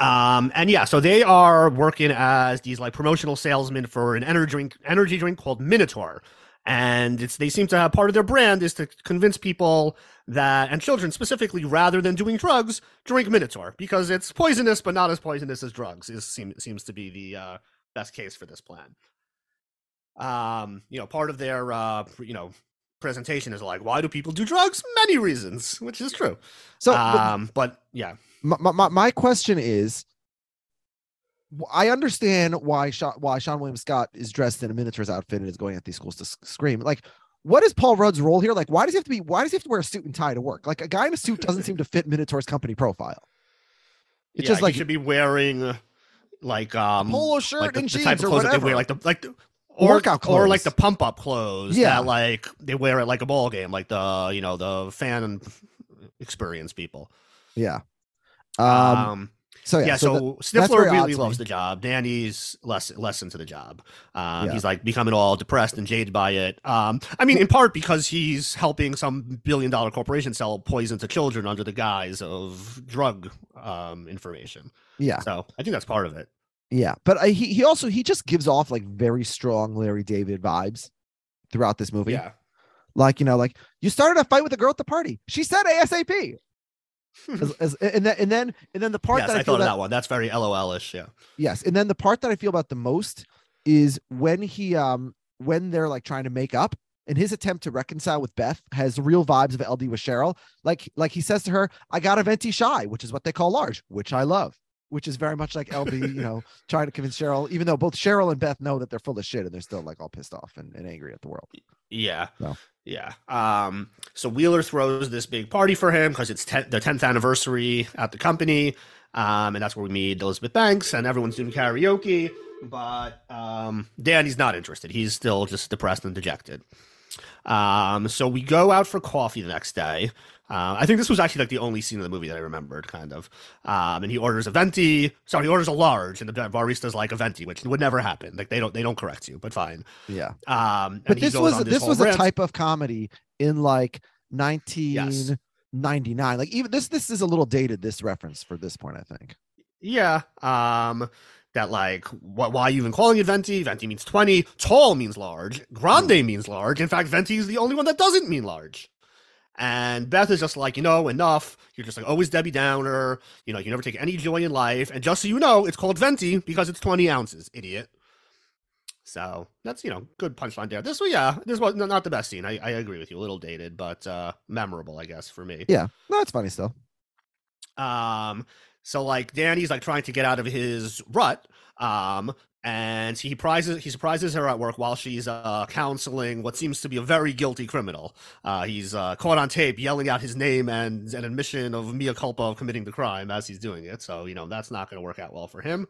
Um, and yeah, so they are working as these like promotional salesmen for an energy drink, energy drink called Minotaur. And it's they seem to have part of their brand is to convince people that and children specifically, rather than doing drugs, drink Minotaur because it's poisonous but not as poisonous as drugs. Is seem, seems to be the uh, best case for this plan. Um, you know, part of their uh, you know presentation is like, why do people do drugs? Many reasons, which is true. So, but um, but yeah, my, my, my question is I understand why Sean, why Seann William Scott is dressed in a Minotaur's outfit and is going at these schools to scream. Like, what is Paul Rudd's role here? Like, why does he have to be? Why does he have to wear a suit and tie to work? Like, a guy in a suit doesn't seem to fit Minotaur's company profile. It's yeah, just he like should be wearing uh, like um polo shirt like the, and the jeans type of or clothes that whatever. wear, like the like the or, Workout or like the pump up clothes. Yeah. that, like they wear it like a ball game, like the you know the fan experience people. yeah. Um, Um. So yeah. yeah, so, so, the- that's Stifler very odd really loves me. the job. Danny's less less into the job. Um, Yeah. He's like becoming all depressed and jaded by it. Um, I mean, in part because he's helping some billion dollar corporation sell poison to children under the guise of drug um, information. yeah. So I think that's part of it. Yeah, but I, he he also he just gives off like very strong Larry David vibes throughout this movie. Yeah. Like you know, like you started a fight with a girl at the party. She said ASAP. As, as, and then and then and then the part yes, that I, I, feel thought of that, one. That's very LOL-ish. Yeah. yes, and then the part that I feel about the most is when he um when they're like trying to make up and his attempt to reconcile with Beth has real vibes of LD with Cheryl. Like like he says to her, "I got a venti shy," which is what they call large, which I love. Which is very much like LB, you know, trying to convince Cheryl, even though both Cheryl and Beth know that they're full of shit and they're still like all pissed off and, and angry at the world. Yeah. No. Yeah. Um, so Wheeler throws this big party for him because it's ten- the 10th anniversary at the company. Um, and that's where we meet Elizabeth Banks and everyone's doing karaoke. But um, Danny's not interested. He's still just depressed and dejected. Um, so we go out for coffee the next day. Uh, I think this was actually like the only scene of the movie that I remembered, kind of. Um, and he orders a venti. Sorry, he orders a large, and the barista's like a venti, which would never happen. Like they don't they don't correct you, but fine. Yeah. Um, But this was on this whole was a type of comedy in like 1999. Like even this this is a little dated this reference for this point, I think. Yeah. Um that like wh- why are you even calling it venti? Venti means 20. Tall means large. Grande means large. In fact, venti is the only one that doesn't mean large. And Beth is just like, you know, enough. You're just like always Debbie Downer. You know, you never take any joy in life. And just so you know, it's called venti because it's 20 ounces, idiot. So that's you know good punchline there. This was yeah, this was not the best scene. I, I agree with you. A little dated, but uh memorable, I guess, for me. Yeah. No, it's funny still. Um, so like Danny's like trying to get out of his rut. Um, and he prizes he surprises her at work while she's uh counseling what seems to be a very guilty criminal. Uh, he's uh, caught on tape yelling out his name and an admission of mea culpa of committing the crime as he's doing it. So you know that's not going to work out well for him.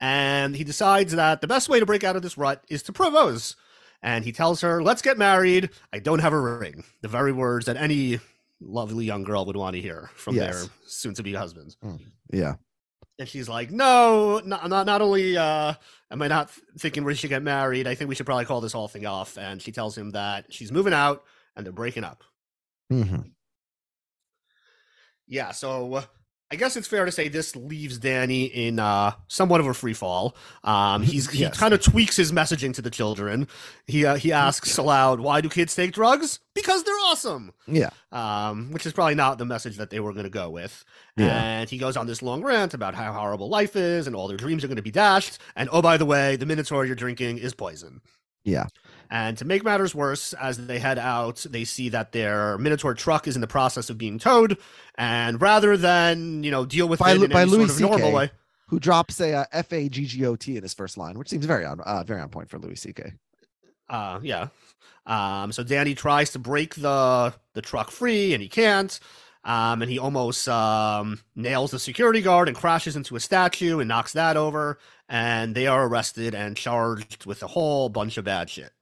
And he decides that the best way to break out of this rut is to propose. And he tells her, "Let's get married. I don't have a ring." The very words that any lovely young girl would want to hear from Yes. their soon-to-be husbands. Yeah. And she's like, "No, not not, not only uh, am I not thinking we should get married, I think we should probably call this whole thing off." And she tells him that she's moving out and they're breaking up. hmm Yeah, so I guess it's fair to say this leaves Danny in uh, somewhat of a free fall. Um, he's he Yes. kind of tweaks his messaging to the children. He uh, he asks aloud, "Why do kids take drugs? Because they're awesome." Yeah. Um, which is probably not the message that they were going to go with. Yeah. And he goes on this long rant about how horrible life is and all their dreams are going to be dashed. And oh, by the way, the Minotaur you're drinking is poison. Yeah. And to make matters worse, as they head out, they see that their Minotaur truck is in the process of being towed. And rather than, you know, deal with By it in by Louis sort of normal CK. way. Who drops a uh, F A G G O T in his first line, which seems very on uh, very on point for Louis C.K. Uh, yeah. Um, so Danny tries to break the the truck free, and he can't. Um, and he almost um, nails the security guard and crashes into a statue and knocks that over. And they are arrested and charged with a whole bunch of bad shit.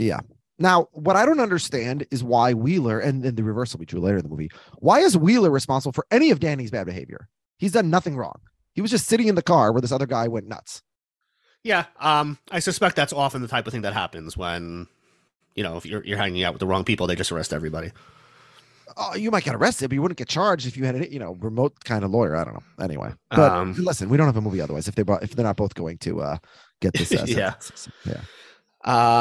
Yeah. Now, what I don't understand is why Wheeler, and then the reverse will be true later in the movie. Why is Wheeler responsible for any of Danny's bad behavior? He's done nothing wrong. He was just sitting in the car where this other guy went nuts. Yeah, um, I suspect that's often the type of thing that happens when, you know, if you're you're hanging out with the wrong people, they just arrest everybody. Oh, you might get arrested, but you wouldn't get charged if you had a you know remote kind of lawyer. I don't know. Anyway, but Um, listen, we don't have a movie otherwise. If they brought, if they're not both going to uh get this, uh, Yeah. yeah,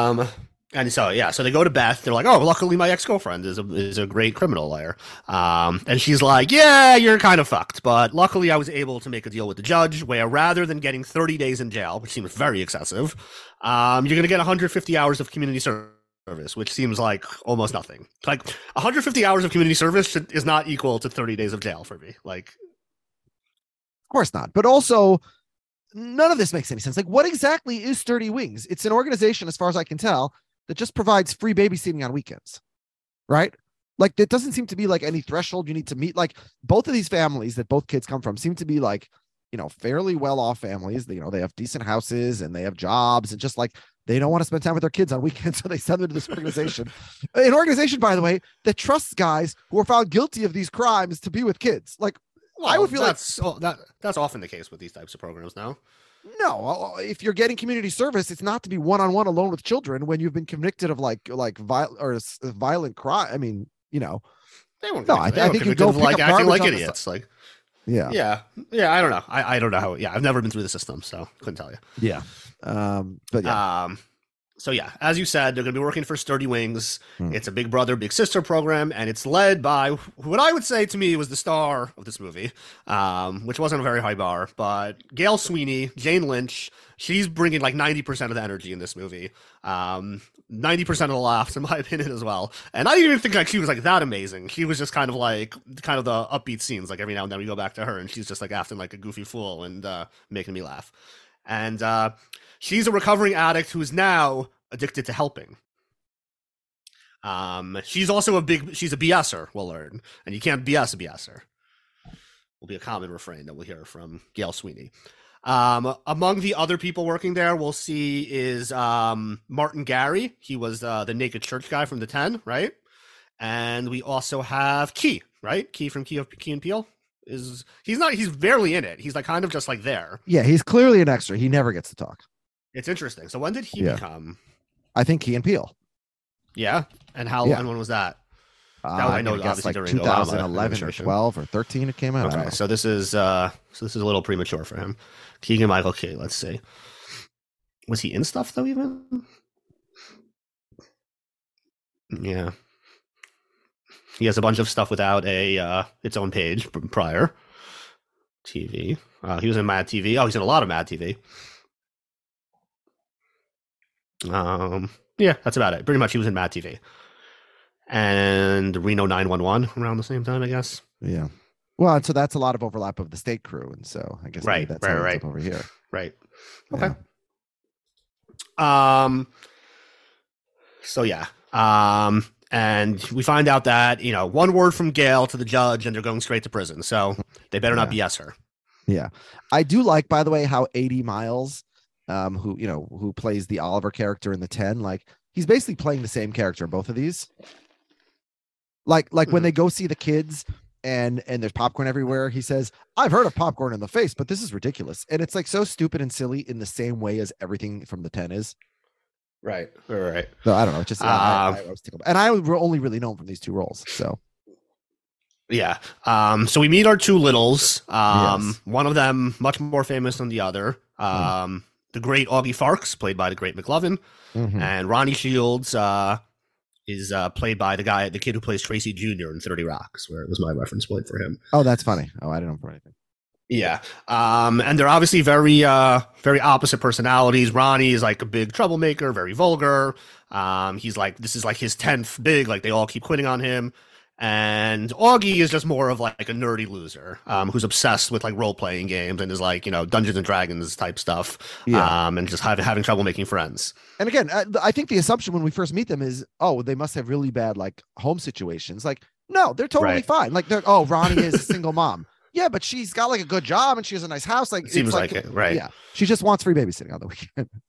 Um, and so yeah, so they go to Beth. They're like, "Oh, luckily my ex girlfriend is a is a great criminal lawyer." Um, and she's like, "Yeah, you're kind of fucked, but luckily I was able to make a deal with the judge where rather than getting 30 days in jail, which seems very excessive, um, you're gonna get 150 hours of community service, which seems like almost nothing. Like 150 hours of community service should, is not equal to 30 days of jail for me. Like, of course not. But also, none of this makes any sense. Like, what exactly is Sturdy Wings? It's an organization, as far as I can tell, that just provides free babysitting on weekends, right? Like, it doesn't seem to be like any threshold you need to meet. Like, both of these families that both kids come from seem to be like, you know, fairly well off families. You know, they have decent houses and they have jobs and just like they don't want to spend time with their kids on weekends. So they send them to this organization. An organization, by the way, that trusts guys who are found guilty of these crimes to be with kids. Like, I would feel like- oh, that that's often the case with these types of programs now. No, uh, if you're getting community service, it's not to be one-on-one alone with children when you've been convicted of like like viol- or s- violent crime. I mean, you know, They weren't. No. I- I think you go pick like up acting like idiots. Like, yeah, yeah, yeah. I don't know. I, I don't know how. Yeah, I've never been through the system, so couldn't tell you. yeah. Um, but yeah, Um, so yeah, as you said, they're going to be working for Sturdy Wings. Hmm. It's a big brother, big sister program, and it's led by what I would say to me was the star of this movie, um, which wasn't a very high bar, but Gail Sweeney, Jane Lynch. She's bringing like ninety percent of the energy in this movie. Um, ninety percent of the laughs, in my opinion, as well. And I didn't even think like she was like that amazing. She was just kind of like kind of the upbeat scenes. Like every now and then we go back to her, and she's just like acting like a goofy fool and uh, making me laugh. And uh, she's a recovering addict who's now addicted to helping. Um, she's also a big, she's a BSer, we'll learn. And you can't BS a BSer. Will be a common refrain that we'll hear from Gail Sweeney. Um, among the other people working there, we'll see is um, Martin Gary. He was uh, the naked church guy from the 10, right? And we also have Key, right? Key from Key of Key and Peele is he's not he's barely in it. He's like kind of just like there. yeah, he's clearly an extra. He never gets to talk. It's interesting. So when did he Yeah. become? I think Key and Peele. Yeah, and how? Yeah. And when was that? Uh, I I'm know gonna guess obviously like during Obama 2011 or 12 or 13 it came out. Okay, so this is uh, so this is a little premature for him. Keegan Michael Key. Let's see. Was he in stuff though? Even. Yeah. He has a bunch of stuff without a uh, its own page prior. TV. Uh, he was in Mad TV. Oh, he's in a lot of Mad TV. Um, yeah, that's about it. Pretty much, he was in Mad TV, and Reno 911 around the same time, I guess. Yeah. Well, and so that's a lot of overlap of the state crew, and so I guess Right, that's right, right. over here. Right. Yeah. Okay. Um. So yeah. Um. And we find out that you know one word from Gail to the judge, and they're going straight to prison. So they better not BS her. Yeah, I do like, by the way, how A.D. Miles, um, who you know, who plays the Oliver character in the 10, like he's basically playing the same character in both of these. Like, like when Mhm. they go see the kids and and there's popcorn everywhere, he says, I've heard of popcorn in the face, but this is ridiculous. And it's like so stupid and silly in the same way as everything from the 10 is. Right. Right. So I don't know. Just I, Um, I, I was tickled. And I re- only really known from these two roles. So Yeah. Um, so we meet our two littles. Um, Yes. one of them much more famous than the other. Um, the great Augie Farks, played by the great McLovin, Mhm. and Ronnie Shields uh, is uh, played by the guy, the kid who plays Tracy Jr. in Thirty Rocks, where it was my reference point for him. Oh, that's funny. Oh, I didn't know for anything. Yeah. Um, and they're obviously very, uh, very opposite personalities. Ronnie is like a big troublemaker, very vulgar. Um, he's like, this is like his 10th big, like they all keep quitting on him. And Augie is just more of like a nerdy loser, um, who's obsessed with like role playing games and is like, you know, Dungeons and Dragons type stuff. Yeah. Um, and just having, having trouble making friends. And again, I, I think the assumption when we first meet them is, oh, they must have really bad like home situations. Like, no, they're totally Right. fine. Like, they're oh, Ronnie is a single mom. Yeah, but she's got like a good job and she has a nice house. Like, It seems it's like, it, right? Yeah, she just wants free babysitting on the weekend.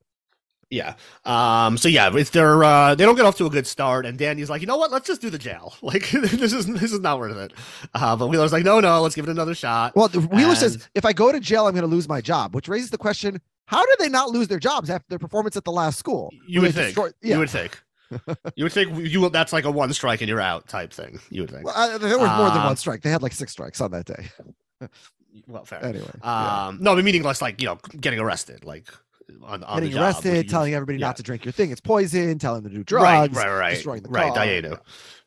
Yeah. Um, so yeah, if they're uh, they don't get off to a good start, and Danny's like, you know what? Let's just do the jail. Like this is this is not worth it. Uh, but Wheeler's like, no, no, let's give it another shot. Well, Wheeler says if I go to jail, I'm going to lose my job, which raises the question: How did they not lose their jobs after their performance at the last school? You would think. destroyed- yeah, You would think. You would think you will- that's like a one strike and you're out type thing. You would think. well, uh, there was more than Um, one strike. They had like six strikes on that day. Well, fair. Anyway, yeah. Um, no, but meaning less like you know getting arrested, like on, on getting the job, arrested, which telling everybody yeah. not to drink your thing. It's poison. Telling them to do drugs. right, right, right, destroying the right, car.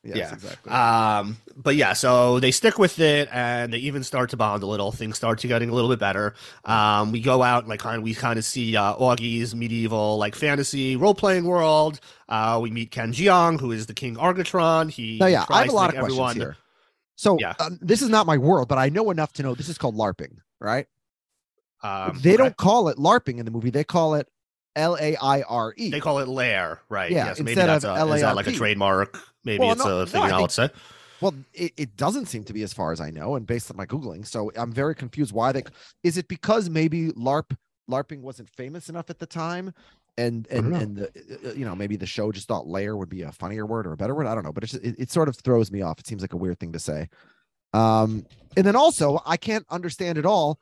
Yes, Yeah. exactly. Um, but yeah, so they stick with it, and they even start to bond a little. Things start to getting a little bit better. Um, we go out and like kind of we kind of see uh, Augie's medieval like fantasy role playing world. Uh, we meet Ken Jeong, who is the King Argotron. He yeah, I have a lot of make questions everyone- here. So Yeah. um, this is not my world, but I know enough to know this is called LARPing, right? Um, they okay. don't call it LARPing in the movie. They call it L A I R E. They call it lair, right? Yeah, yes, maybe that's a, is that like a trademark? Maybe Well, it's no- a no, thing I now. say. Well, it, it doesn't seem to be as far as I know, and based on my googling. So I'm very confused why they. Is it because maybe LARP LARPing wasn't famous enough at the time, and and and the uh, you know maybe the show just thought layer would be a funnier word or a better word. I don't know, but it's it, it sort of throws me off. It seems like a weird thing to say. Um, and then also I can't understand at all.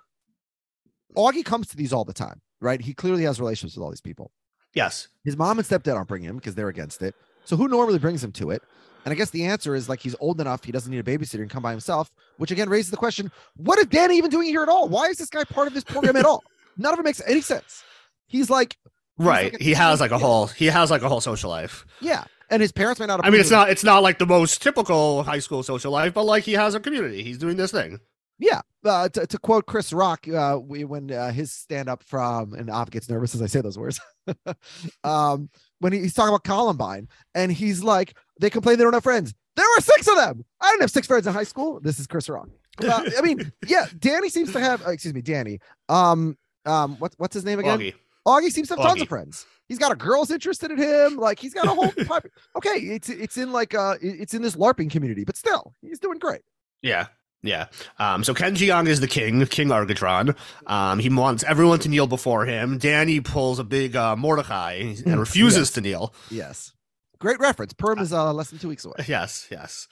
Augie comes to these all the time, right? He clearly has relationships with all these people. Yes. His mom and stepdad aren't bringing him because they're against it. So who normally brings him to it? And I guess the answer is like he's old enough, he doesn't need a babysitter and come by himself, which again raises the question: What is Danny even doing here at all? Why is this guy part of this program at all? None of it makes any sense. He's like, He's Right. like he has like a whole he has like a whole social life. yeah, and his parents may not. I mean, it's not it's not like the most typical high school social life, but like he has a community. He's doing this thing. Yeah, uh, to, to quote Chris Rock, uh, we, when uh, his stand up from and Av gets nervous as I say those words. um, when he- he's talking about Columbine, and he's like, they complain they don't have friends. There were six of them. I didn't have six friends in high school. This is Chris Rock. I mean, yeah, Danny seems to have. Uh, excuse me, Danny. Um, um, what's what's his name again? Augie. Augie seems to have tons of friends. He's got a girl's interested in him. Like he's got a whole. okay, it's it's in like uh it's in this LARPing community, but still, he's doing great. Yeah. Yeah. Um, so Ken Jeong is the king, King Argotron. Um, he wants everyone to kneel before him. Danny pulls a big uh, Mordecai and refuses Yes. to kneel. Yes, great reference. Purim is uh less than two weeks away. Yes, yes.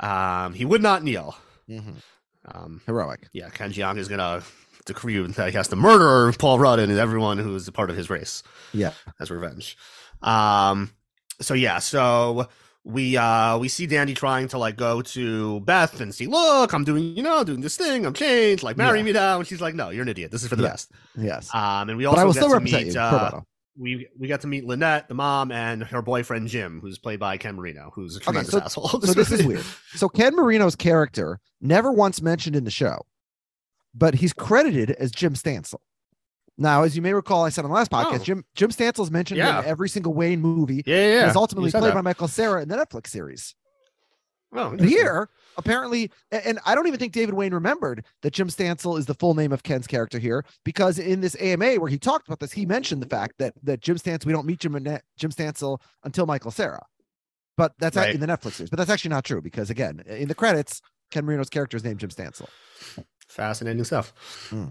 Um, he would not kneel. Mhm. Um, Heroic. yeah, Ken Jeong is gonna decree that he has to murder Paul Rudd and everyone who is a part of his race. Yeah. as revenge. Um, so yeah, so we uh we see Danny trying to like go to Beth and see, look, I'm doing, you know, doing this thing, I'm changed, like marry Yeah. me now. And she's like, no, you're an idiot. This is for the Yeah. best. Yes. Um, and we also get to meet uh, we we got to meet Lynette, the mom, and her boyfriend Jim, who's played by Ken Marino, who's a tremendous so- asshole. So this is weird. So Ken Marino's character never once mentioned in the show, but he's credited as Jim Stansel. Now, as you may recall, I said on the last oh. podcast, Oh. Jim Jim Stansel's mentioned Yeah. in every single Wain movie. yeah, yeah, ultimately played that. by Michael Cera in the Netflix series. Oh, interesting. here, apparently, and I don't even think David Wain remembered that Jim Stansel is the full name of Ken's character here, because in this AMA where he talked about this, he mentioned the fact that that Jim Stansel, we don't meet Jim Jim Stansel until Michael Cera. But that's Right. in the Netflix series. But that's actually not true because again, in the credits, Ken Marino's character is named Jim Stansel. fascinating stuff. Hmm.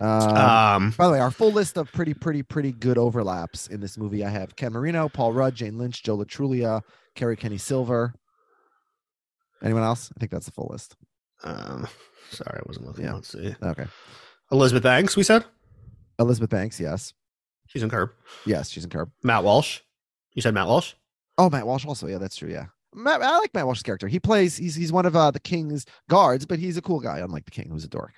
Um, Um, by the way, our full list of pretty, pretty, pretty good overlaps in this movie. I have Ken Marino, Paul Rudd, Jane Lynch, Joe Lo Truglio, Carrie Kenny Silver. Anyone else? I think that's the full list. um, sorry, I wasn't looking. Yeah. Let's see. Okay. Elizabeth Banks, we said Elizabeth Banks, yes. she's in Curb. Yes, she's in Curb. Matt Walsh. You said Matt Walsh. Oh, Matt Walsh also. Yeah, that's true. Yeah. Matt, I like Matt Walsh's character. He plays. He's he's one of uh, the king's guards, but he's a cool guy, unlike the king, who's a dork.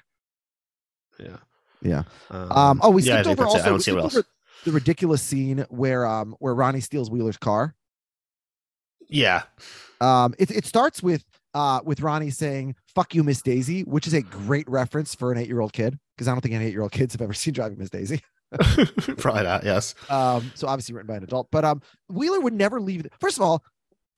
Yeah. Yeah. Um. Oh, we yeah, skipped over it. I also don't see what skipped else. over the ridiculous scene where um where Ronnie steals Wheeler's car. Yeah. Um. It it starts with uh with Ronnie saying "fuck you, Miss Daisy," which is a great reference for an eight year old kid because I don't think any eight year old kids have ever seen Driving Miss Daisy. Probably not. Yes. Um, so obviously written by an adult. But um, Wheeler would never leave. First of all,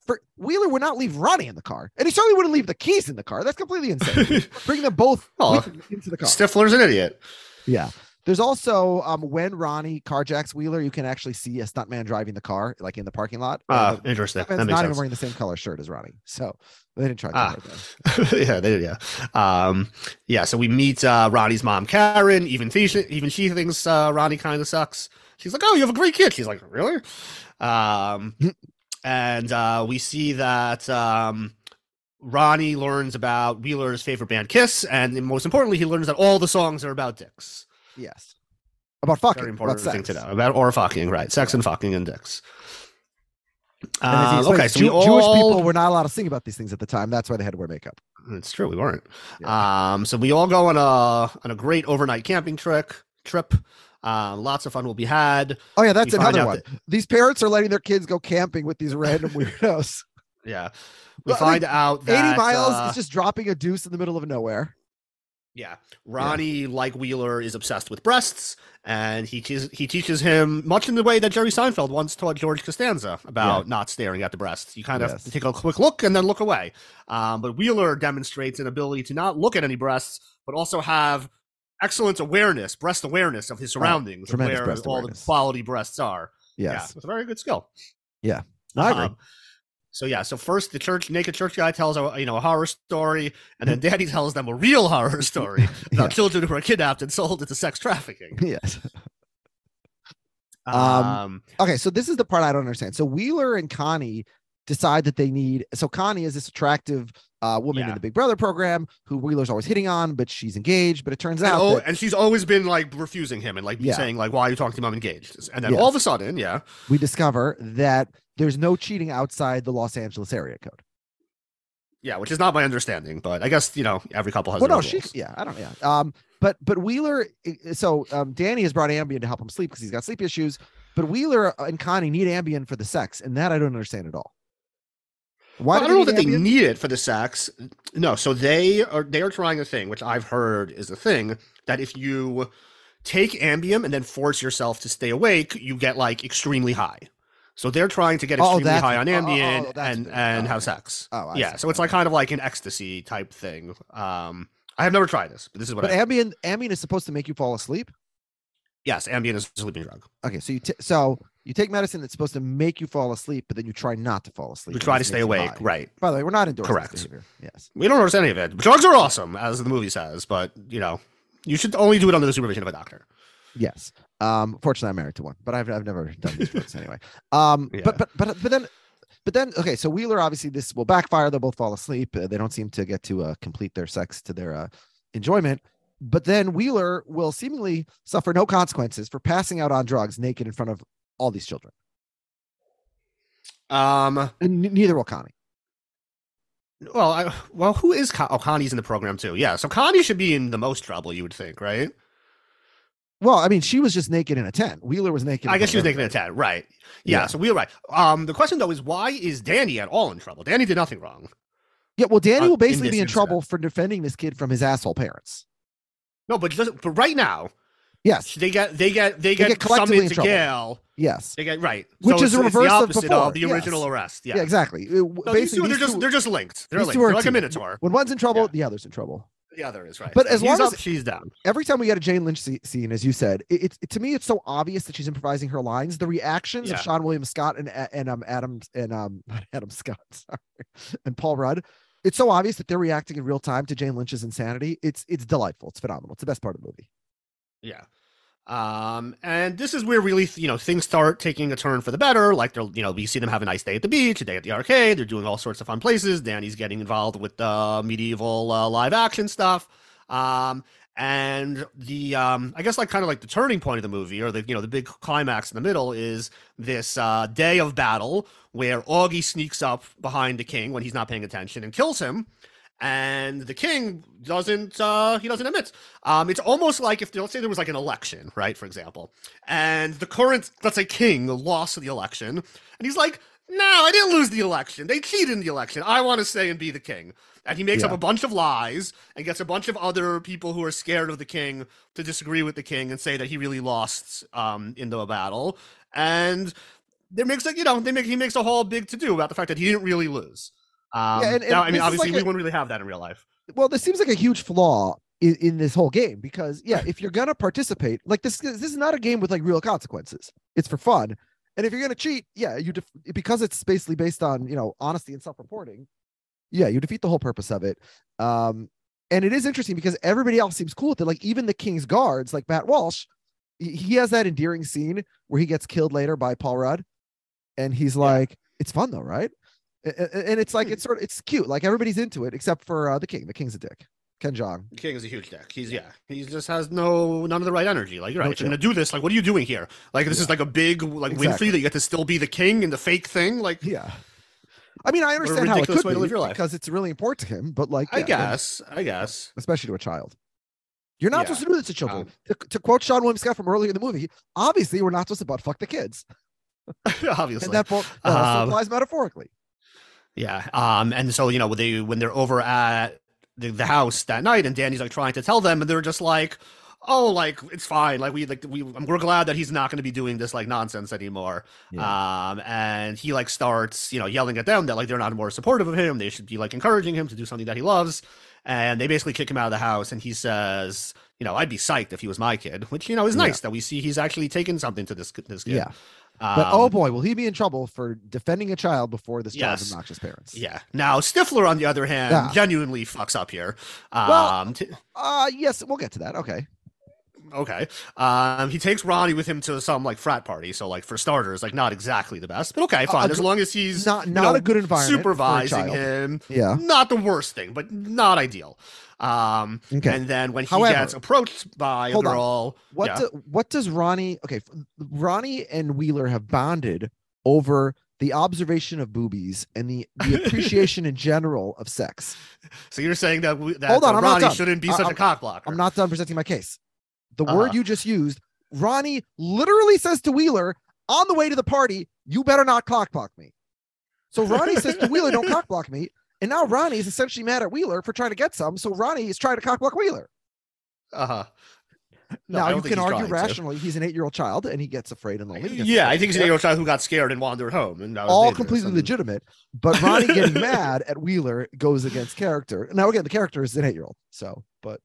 for Wheeler would not leave Ronnie in the car, and he certainly wouldn't leave the keys in the car. That's completely insane. Bring them both Oh, into the car. Stifler's an idiot. Yeah. There's also um when Ronnie carjacks Wheeler, you can actually see a stuntman driving the car, like in the parking lot. Ah, the interesting. That not even wearing the same color shirt as Ronnie, so they didn't try Ah. yeah, they did. Yeah. Um, yeah. So we meet uh, Ronnie's mom, Karen. Even she, even she thinks uh, Ronnie kind of sucks. She's like, "Oh, you have a great kid." She's like, "Really?" Um, and uh, we see that um, Ronnie learns about Wheeler's favorite band, Kiss, and most importantly, he learns that all the songs are about dicks. Yes. About fucking. Very about important thing sex. to know about or fucking, right? Sex and fucking and dicks. Uh, okay, so Jew- we Jewish people were not allowed to sing about these things at the time. That's why they had to wear makeup. It's true, we weren't. Yeah. Um, so we all go on a on a great overnight camping trip. Trip. Uh, lots of fun will be had. Oh yeah, that's We another one. These parents are letting their kids go camping with these random weirdos. Yeah, we Well, I mean, find out that A.D. Miles uh, is just dropping a deuce in the middle of nowhere. yeah. Ronnie, like Wheeler, is obsessed with breasts, and he teaches he teaches him much in the way that Jerry Seinfeld once taught George Costanza about not staring at the breasts. You kind of Yes. take a quick look and then look away. Um, but Wheeler demonstrates an ability to not look at any breasts, but also have excellent awareness, breast awareness of his surroundings, of Tremendous where all awareness. the quality breasts are. Yeah, Yes. it's a very good skill. Yeah, I agree. Um, so yeah, so first the church naked church guy tells a you know a horror story, and then Daddy tells them a real horror story about Yeah. children who are kidnapped and sold into sex trafficking. yes. Um, Um, Okay, so this is the part I don't understand. So Wheeler and Connie decide that they need. So Connie is this attractive uh, woman in the Big Brother program who Wheeler's always hitting on, but she's engaged. But it turns and, out oh, that, and she's always been like refusing him and like Yeah. saying like, "Why are you talking to me? I'm engaged." And then Yes. all of a sudden, yeah, we discover that there's no cheating outside the Los Angeles area code. yeah, which is not my understanding, but I guess you know every couple has. Well, no, she, rules. yeah, I don't, yeah. Um, but but Wheeler, so um, Danny has brought Ambien to help him sleep because he's got sleep issues. But Wheeler and Connie need Ambien for the sex, and that I don't understand at all. Why Well, I do don't know that they need it for the sex. No, so they are they are trying a thing, which I've heard is a thing that if you take Ambien and then force yourself to stay awake, you get like extremely high. So they're trying to get Oh, extremely high on oh, oh, Ambien oh, and what- and oh, have sex. Oh, I yeah, see. so it's like kind of like an ecstasy type thing. Um, I have never tried this, but this is what But I Ambien, Ambien is supposed to make you fall asleep. yes, Ambien is a sleeping drug. Okay, so you t- so you take medicine that's supposed to make you fall asleep, but then you try not to fall asleep. We and try to stay awake, right? By the way, we're not endorsing Correct. this behavior. Yes. We don't understand any of it. Drugs are awesome, as the movie says, but you know, you should only do it under the supervision of a doctor. Yes. Um, fortunately, I'm married to one, but I've I've never done these drugs anyway. Um, Yeah. but but but but then. But then, okay, so Wheeler obviously this will backfire. They'll both fall asleep. Uh, they don't seem to get to uh, complete their sex to their uh, enjoyment. But then Wheeler will seemingly suffer no consequences for passing out on drugs naked in front of all these children. Um, And n- neither will Connie. Well, I, well, who is Con- oh Connie's in the program too? Yeah, so Connie should be in the most trouble, you would think, right? Well, I mean, she was just naked in a tent. Wheeler was naked. in I guess she was naked in a tent, right? Yeah, Yeah. so were right. Um, the question though is why is Danny at all in trouble? Danny did nothing wrong. Yeah, well, Danny uh, will basically this be in instance. trouble for defending this kid from his asshole parents. No, but just, but right now Yes, they get they get they get, get collectively in summoned to jail. yes, They get right, Which So is it's, a it's the reverse of opposite before, the original yes. arrest. yeah, Yeah, exactly. So these two, basically, they're just they're just linked. They're linked. They're like a minotaur. when one's in trouble, Yeah. the other's in trouble. The other is right. But as he's long up, as- she's down. Every time we get a Jane Lynch scene, as you said, it, it's it, to me it's so obvious that she's improvising her lines. The reactions Yeah. of Seann William Scott and and um Adam and um not Adam Scott, sorry, and Paul Rudd. It's so obvious that they're reacting in real time to Jane Lynch's insanity. It's it's delightful. It's phenomenal. It's the best part of the movie. Yeah. Um, and this is where really, you know, things start taking a turn for the better. Like they're, you know, we see them have a nice day at the beach, a day at the arcade. They're doing all sorts of fun places. Danny's getting involved with the medieval uh, live action stuff. Um, And the um, I guess like kind of like the turning point of the movie, or the you know the big climax in the middle is this uh, day of battle where Augie sneaks up behind the king when he's not paying attention and kills him and the king doesn't uh he doesn't admit. Um it's almost like if let's say there was like an election right for example. And the current let's say king lost the election and he's like no i didn't lose the election. They cheated in the election. I want to stay and be the king. And he makes up a bunch of lies and gets a bunch of other people who are scared of the king to disagree with the king and say that he really lost um in the battle. And they makes like you know they make he makes a whole big to do about the fact that he didn't really lose um, and- and now, I mean, obviously, like we a- wouldn't really have that in real life. well this seems like a huge flaw in, in this whole game because yeah if you're gonna participate like this this is not a game with like real consequences. It's for fun. And if you're gonna cheat yeah you def- because it's basically based on you know honesty and self-reporting yeah you defeat the whole purpose of it. Um and it is interesting because everybody else seems cool with it. Like even the king's guards like matt walsh he, he has that endearing scene where he gets killed later by paul rudd. And he's like it's fun though right and it's like it's sort of it's cute like everybody's into it except for uh, the king the king's a dick ken jeong The king is a huge dick. He's yeah, he just has no none of the right energy. Like you're No right, you're gonna do this. Like, what are you doing here? Like, this is like a big like win for you that you get to still be the king in the fake thing. Like, Yeah. I mean, I understand how it could be live your life. because it's really important to him, but like, I guess, I guess. especially to a child. You're not Yeah. supposed to do this to children. Um, to, to quote Seann William Scott from earlier in the movie, obviously we're not supposed to butt fuck the kids, Obviously, and that, bo- that also Um, applies metaphorically. Yeah. Um, and so, you know, when they when they're over at the, the house that night and Danny's like trying to tell them, and they're just like, Oh, like it's fine. Like we like we we're glad that he's not gonna be doing this like nonsense anymore. Um, and he like starts, you know, yelling at them that like they're not more supportive of him. They should be like encouraging him to do something that he loves. And they basically kick him out of the house, and he says, you know, I'd be psyched if he was my kid, which you know is Yeah. nice that we see he's actually taken something to this this kid. Yeah. But Um, oh boy, will he be in trouble for defending a child before this child's Yes. obnoxious parents? Yeah. Now Stifler, on the other hand, Yeah. genuinely fucks up here. Um, Well- t- Uh yes, we'll get to that. Okay. okay. Um, he takes Ronnie with him to some like frat party. So like for starters, like not exactly the best, but okay, fine. Uh, as long as he's Not you not know, a good environment. supervising him, Yeah. not the worst thing, but not ideal. Um, Okay. and then when he However- gets approached by a Hold on. girl, What yeah. do, what does Ronnie okay, Ronnie and Wheeler have bonded over the observation of boobies and the the appreciation in general of sex. so you're saying that we, that Hold on, uh, Ronnie shouldn't be I- such I'm- a cock blocker. I'm not done presenting my case. The Uh-huh. word you just used, Ronnie literally says to Wheeler on the way to the party, "You better not cock block me." So Ronnie says to Wheeler, "Don't cock block me," and now Ronnie is essentially mad at Wheeler for trying to get some. So Ronnie is trying to cock block Wheeler. Uh huh. No, now you can argue trying to. rationally he's an eight-year-old child and he gets afraid and lonely. Yeah, I think he's an eight-year-old child who got scared and wandered home, and all completely legitimate. But Ronnie getting mad at Wheeler goes against character. Now again, the character is an eight-year-old. So, but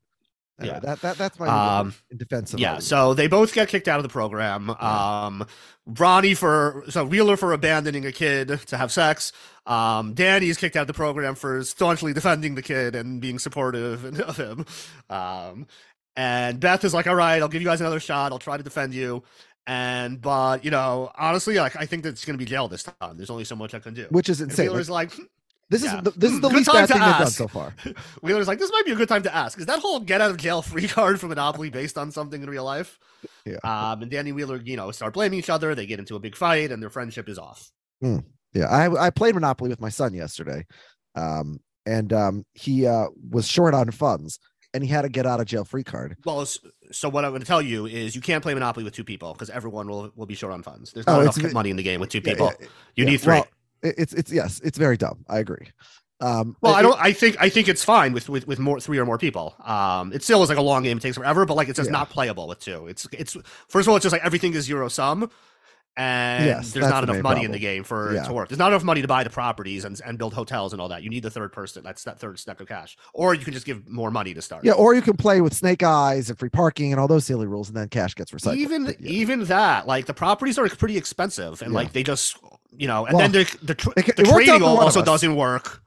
anyway, Yeah. that that that's my um, defense of Yeah, so they both get kicked out of the program. Um, Ronnie for so Wheeler for abandoning a kid to have sex. Um, Danny's kicked out of the program for staunchly defending the kid and being supportive of him. Um, and Beth is like, "All right, I'll give you guys another shot. I'll try to defend you." And but you know, honestly, like I think that's going to be jail this time. There's only so much I can do. which is And insane. Like, Wheeler's like, this yeah. is the, this is the Good least bad thing they've done so far. Wheeler's like, this might be a good time to ask. Is that whole get out of jail free card for Monopoly based on something in real life? Yeah. Um, and Danny Wheeler, you know, start blaming each other. They get into a big fight, and their friendship is off. Yeah, I I played Monopoly with my son yesterday, um, and um, he uh, was short on funds, and he had a get out of jail free card. Well, so what I'm going to tell you is you can't play Monopoly with two people because everyone will will be short on funds. There's Oh, not it's enough money in the game with two people. yeah, you yeah. need three. Well, it's it's yes, it's very dumb. I agree. Um, Well, it- I don't. I think. I think it's fine with with with more three or more people. Um, it still is like a long game. It takes forever, but like it's just Yeah. not playable with two. It's it's first of all, it's just like everything is zero sum, and Yes, there's not the enough money in the game for it Yeah. to work. There's not enough money to buy the properties and and build hotels and all that. You need the third person. That's that third stack of cash, or you can just give more money to start. Yeah, or you can play with snake eyes and free parking and all those silly rules, and then cash gets recycled. even yeah. even that, like the properties are pretty expensive, and like they just you know, and Well, then the the, tr- it the it out trading for one of also doesn't work.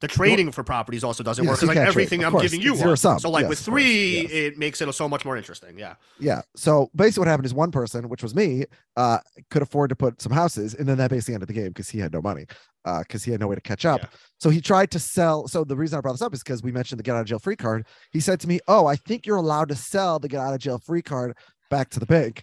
the trading for properties also doesn't Yes, work. like trade, everything I'm course. giving you zero one. sum. So like Yes, with three, yes. it makes it so much more interesting. Yeah. Yeah. So basically, what happened is one person, which was me, uh, could afford to put some houses, and then that basically ended the game because he had no money, because he had no way to catch up. Yeah. So he tried to sell. So the reason I brought this up is because we mentioned the get out of jail free card. He said to me, "Oh, I think you're allowed to sell the get out of jail free card back to the bank,"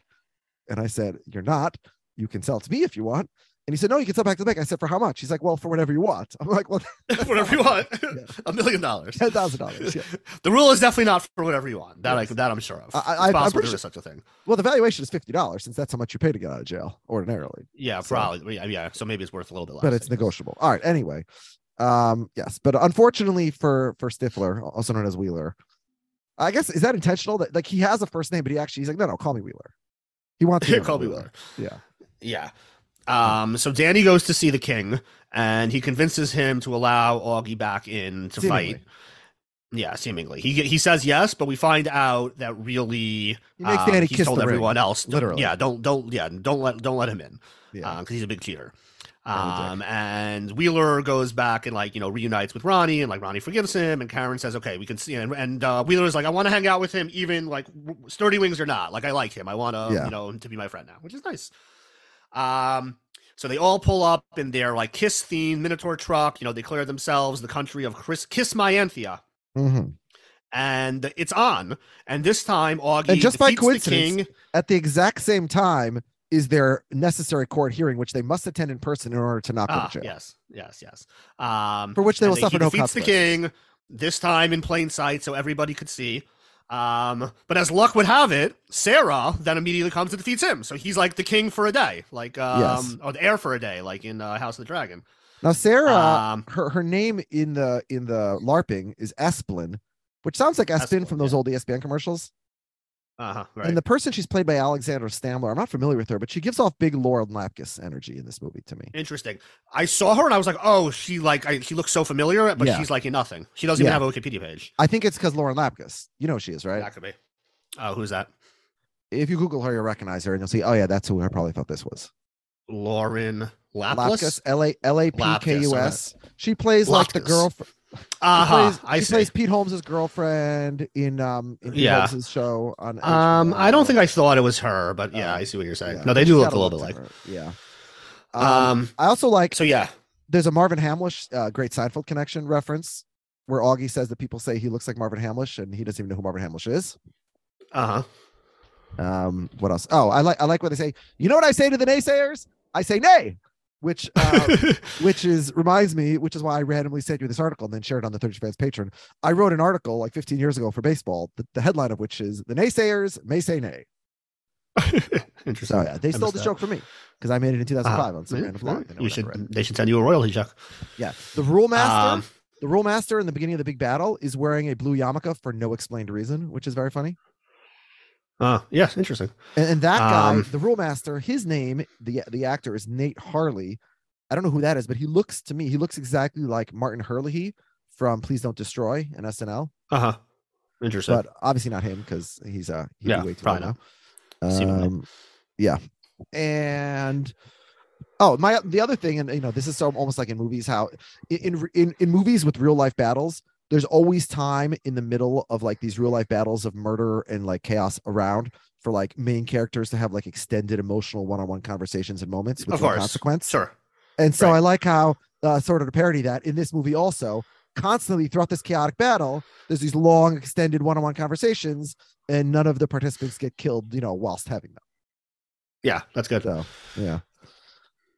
and I said, "You're not. You can sell it to me if you want." And he said, "No, you can sell back to the bank." I said, "For how much?" He's like, "Well, for whatever you want." I'm like, "Well, whatever you want. A million dollars. ten thousand dollars." The rule is definitely not for whatever you want. That Yes. I, that I'm sure of. I- I- it's I'm possible pretty there sure- such a thing. Well, the valuation is fifty dollars since that's how much you pay to get out of jail ordinarily. Yeah, So- probably. Yeah, yeah. So maybe it's worth a little bit less. but it's negotiable. All right. Anyway, um, yes, but unfortunately for for Stifler, also known as Wheeler, I guess is that intentional? That like he has a first name, but he actually he's like, no, no, call me Wheeler. He wants to Call me Wheeler. Yeah. Yeah. Um, so Danny goes to see the king and he convinces him to allow Augie back in to Seemingly. fight. Yeah, seemingly. He he says yes, but we find out that really He makes um, Danny he's kiss told the ring, everyone else. don't- literally. Yeah, don't don't yeah, don't let don't let him in. Yeah. because he's a big cheater. Um, and Wheeler goes back and like you know reunites with Ronnie, and like Ronnie forgives him, and Karen says, "Okay, we can see." And, and uh, Wheeler's like, "I want to hang out with him, even like sturdy wings or not. Like I like him. I want to, Yeah. you know, to be my friend now, which is nice." Um, so they all pull up in their like Kiss themed Minotaur truck. You know, they declare themselves the country of Chris- Kiss Myanthia. Mhm. And it's on, and this time Augie And just by defeats the coincidence, king. At the exact same time is their necessary court hearing, which they must attend in person in order to not go Ah, to jail. yes, yes, yes. Um, For which they will he suffer no defeats the king this time in plain sight, so everybody could see. Um, but as luck would have it, Sarah then immediately comes and defeats him. So he's like the king for a day, like um, Yes. or the heir for a day, like in uh, House of the Dragon. Now Sarah, Um, her her name in the in the LARPing is Esplin, which sounds like Espin Esplin, from those yeah. old ESPN commercials. Uh huh. Right. And the person she's played by Alexandra Stamler, I'm not familiar with her, but she gives off big Lauren Lapkus energy in this movie to me. Interesting. I saw her and I was like, oh, she like I, she looks so familiar, but Yeah. she's like in nothing. She doesn't Yeah. even have a Wikipedia page. I think it's because Lauren Lapkus. You know who she is, right? That could be. Oh, who's that? If you Google her, you'll recognize her and you'll see, oh yeah, that's who I probably thought this was. Lauren Lapkus, Lapkus. L A L A P K U S. She plays like the girlfriend. Uh huh. She I plays, she see. plays Pete Holmes' girlfriend in um in Pete Yeah. Holmes' show on. Um, HBO. I don't think I thought it was her, but yeah, Uh, I see what you're saying. Yeah, No, they she's do look a little bit like. her, Yeah. Um, Um, I also like so yeah, there's a Marvin Hamlisch, uh, great Seinfeld connection reference where Augie says that people say he looks like Marvin Hamlisch and he doesn't even know who Marvin Hamlisch is. uh huh. Um, what else? Oh, I like I like what they say. You know what I say to the naysayers? I say nay, which uh, which is reminds me, which is why I randomly sent you this article and then shared it on the 30 fans Patreon. I wrote an article like 15 years ago for baseball, the, the headline of which is the naysayers may say nay. Interesting. So yeah, they I stole the this that. joke for me because I made it in 2005 Uh, on some yeah, random blog. that you should. read. They should send you a royalty check. Yeah, the rule master. Um, The rule master in the beginning of the big battle is wearing a blue yarmulke for no explained reason, which is very funny. Uh, yes, interesting. And, and that guy, Um, the rule master, his name, the the actor is Nate Hartley. I don't know who that is, but he looks to me, he looks exactly like Martin Herlihy from Please Don't Destroy and SNL, Uh huh. Interesting. but obviously not him because he's uh he'd be Yeah, way too probably now. Um, yeah, and oh my the other thing, and you know this is so almost like in movies how in in in movies with real life battles. There's always time in the middle of like these real life battles of murder and like chaos around for like main characters to have like extended emotional one-on-one conversations and moments with of no consequence. Sure. And so Right. I like how uh, sort of to parody that in this movie also constantly throughout this chaotic battle, there's these long extended one-on-one conversations, and none of the participants get killed, you know, whilst having them. Yeah, that's good. So yeah.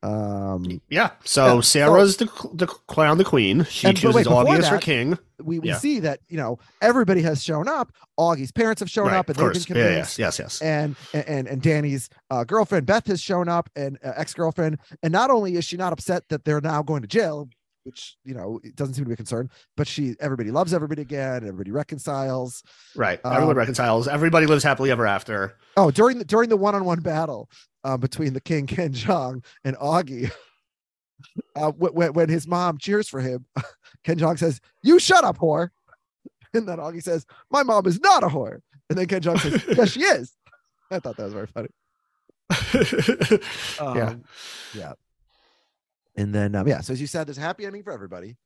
Um Yeah. So Yeah, Sarah's the the crown the queen. She And- chooses wait, Augie as her king. we, we Yeah. see that you know everybody has shown up. Augie's parents have shown Right, up and they've been Yeah, yes, yes, yes. and and and Danny's uh, girlfriend Beth has shown up and uh, ex-girlfriend and not only is she not upset that they're now going to jail which you know it doesn't seem to be a concern but she everybody loves everybody again everybody reconciles Right. Everyone Um, reconciles. Everybody lives happily ever after. oh during the during the one-on-one battle um, between the king Ken Jeong and Augie uh, when, when his mom cheers for him Ken Jeong says you shut up whore and then Augie says my mom is not a whore and then Ken Jeong says yes she is I thought that was very funny yeah. Um, yeah. And then um, yeah, so as you said, there's a happy ending for everybody.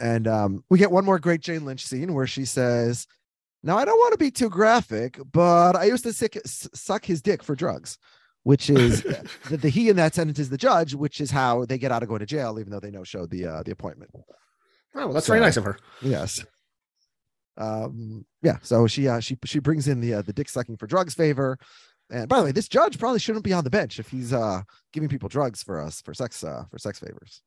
and um, we get one more great Jane Lynch scene where she says, "Now I don't want to be too graphic, but I used to sick, suck his dick for drugs." Which is the, the he in that sentence is the judge, which is how they get out of going to jail, even though they no showed the uh, the appointment. Oh, well, that's So- very nice of her. Yes. Um. Yeah. So she uh, she she brings in the uh, the dick sucking for drugs favor, and by the way, this judge probably shouldn't be on the bench if he's uh giving people drugs for us for sex uh for sex favors.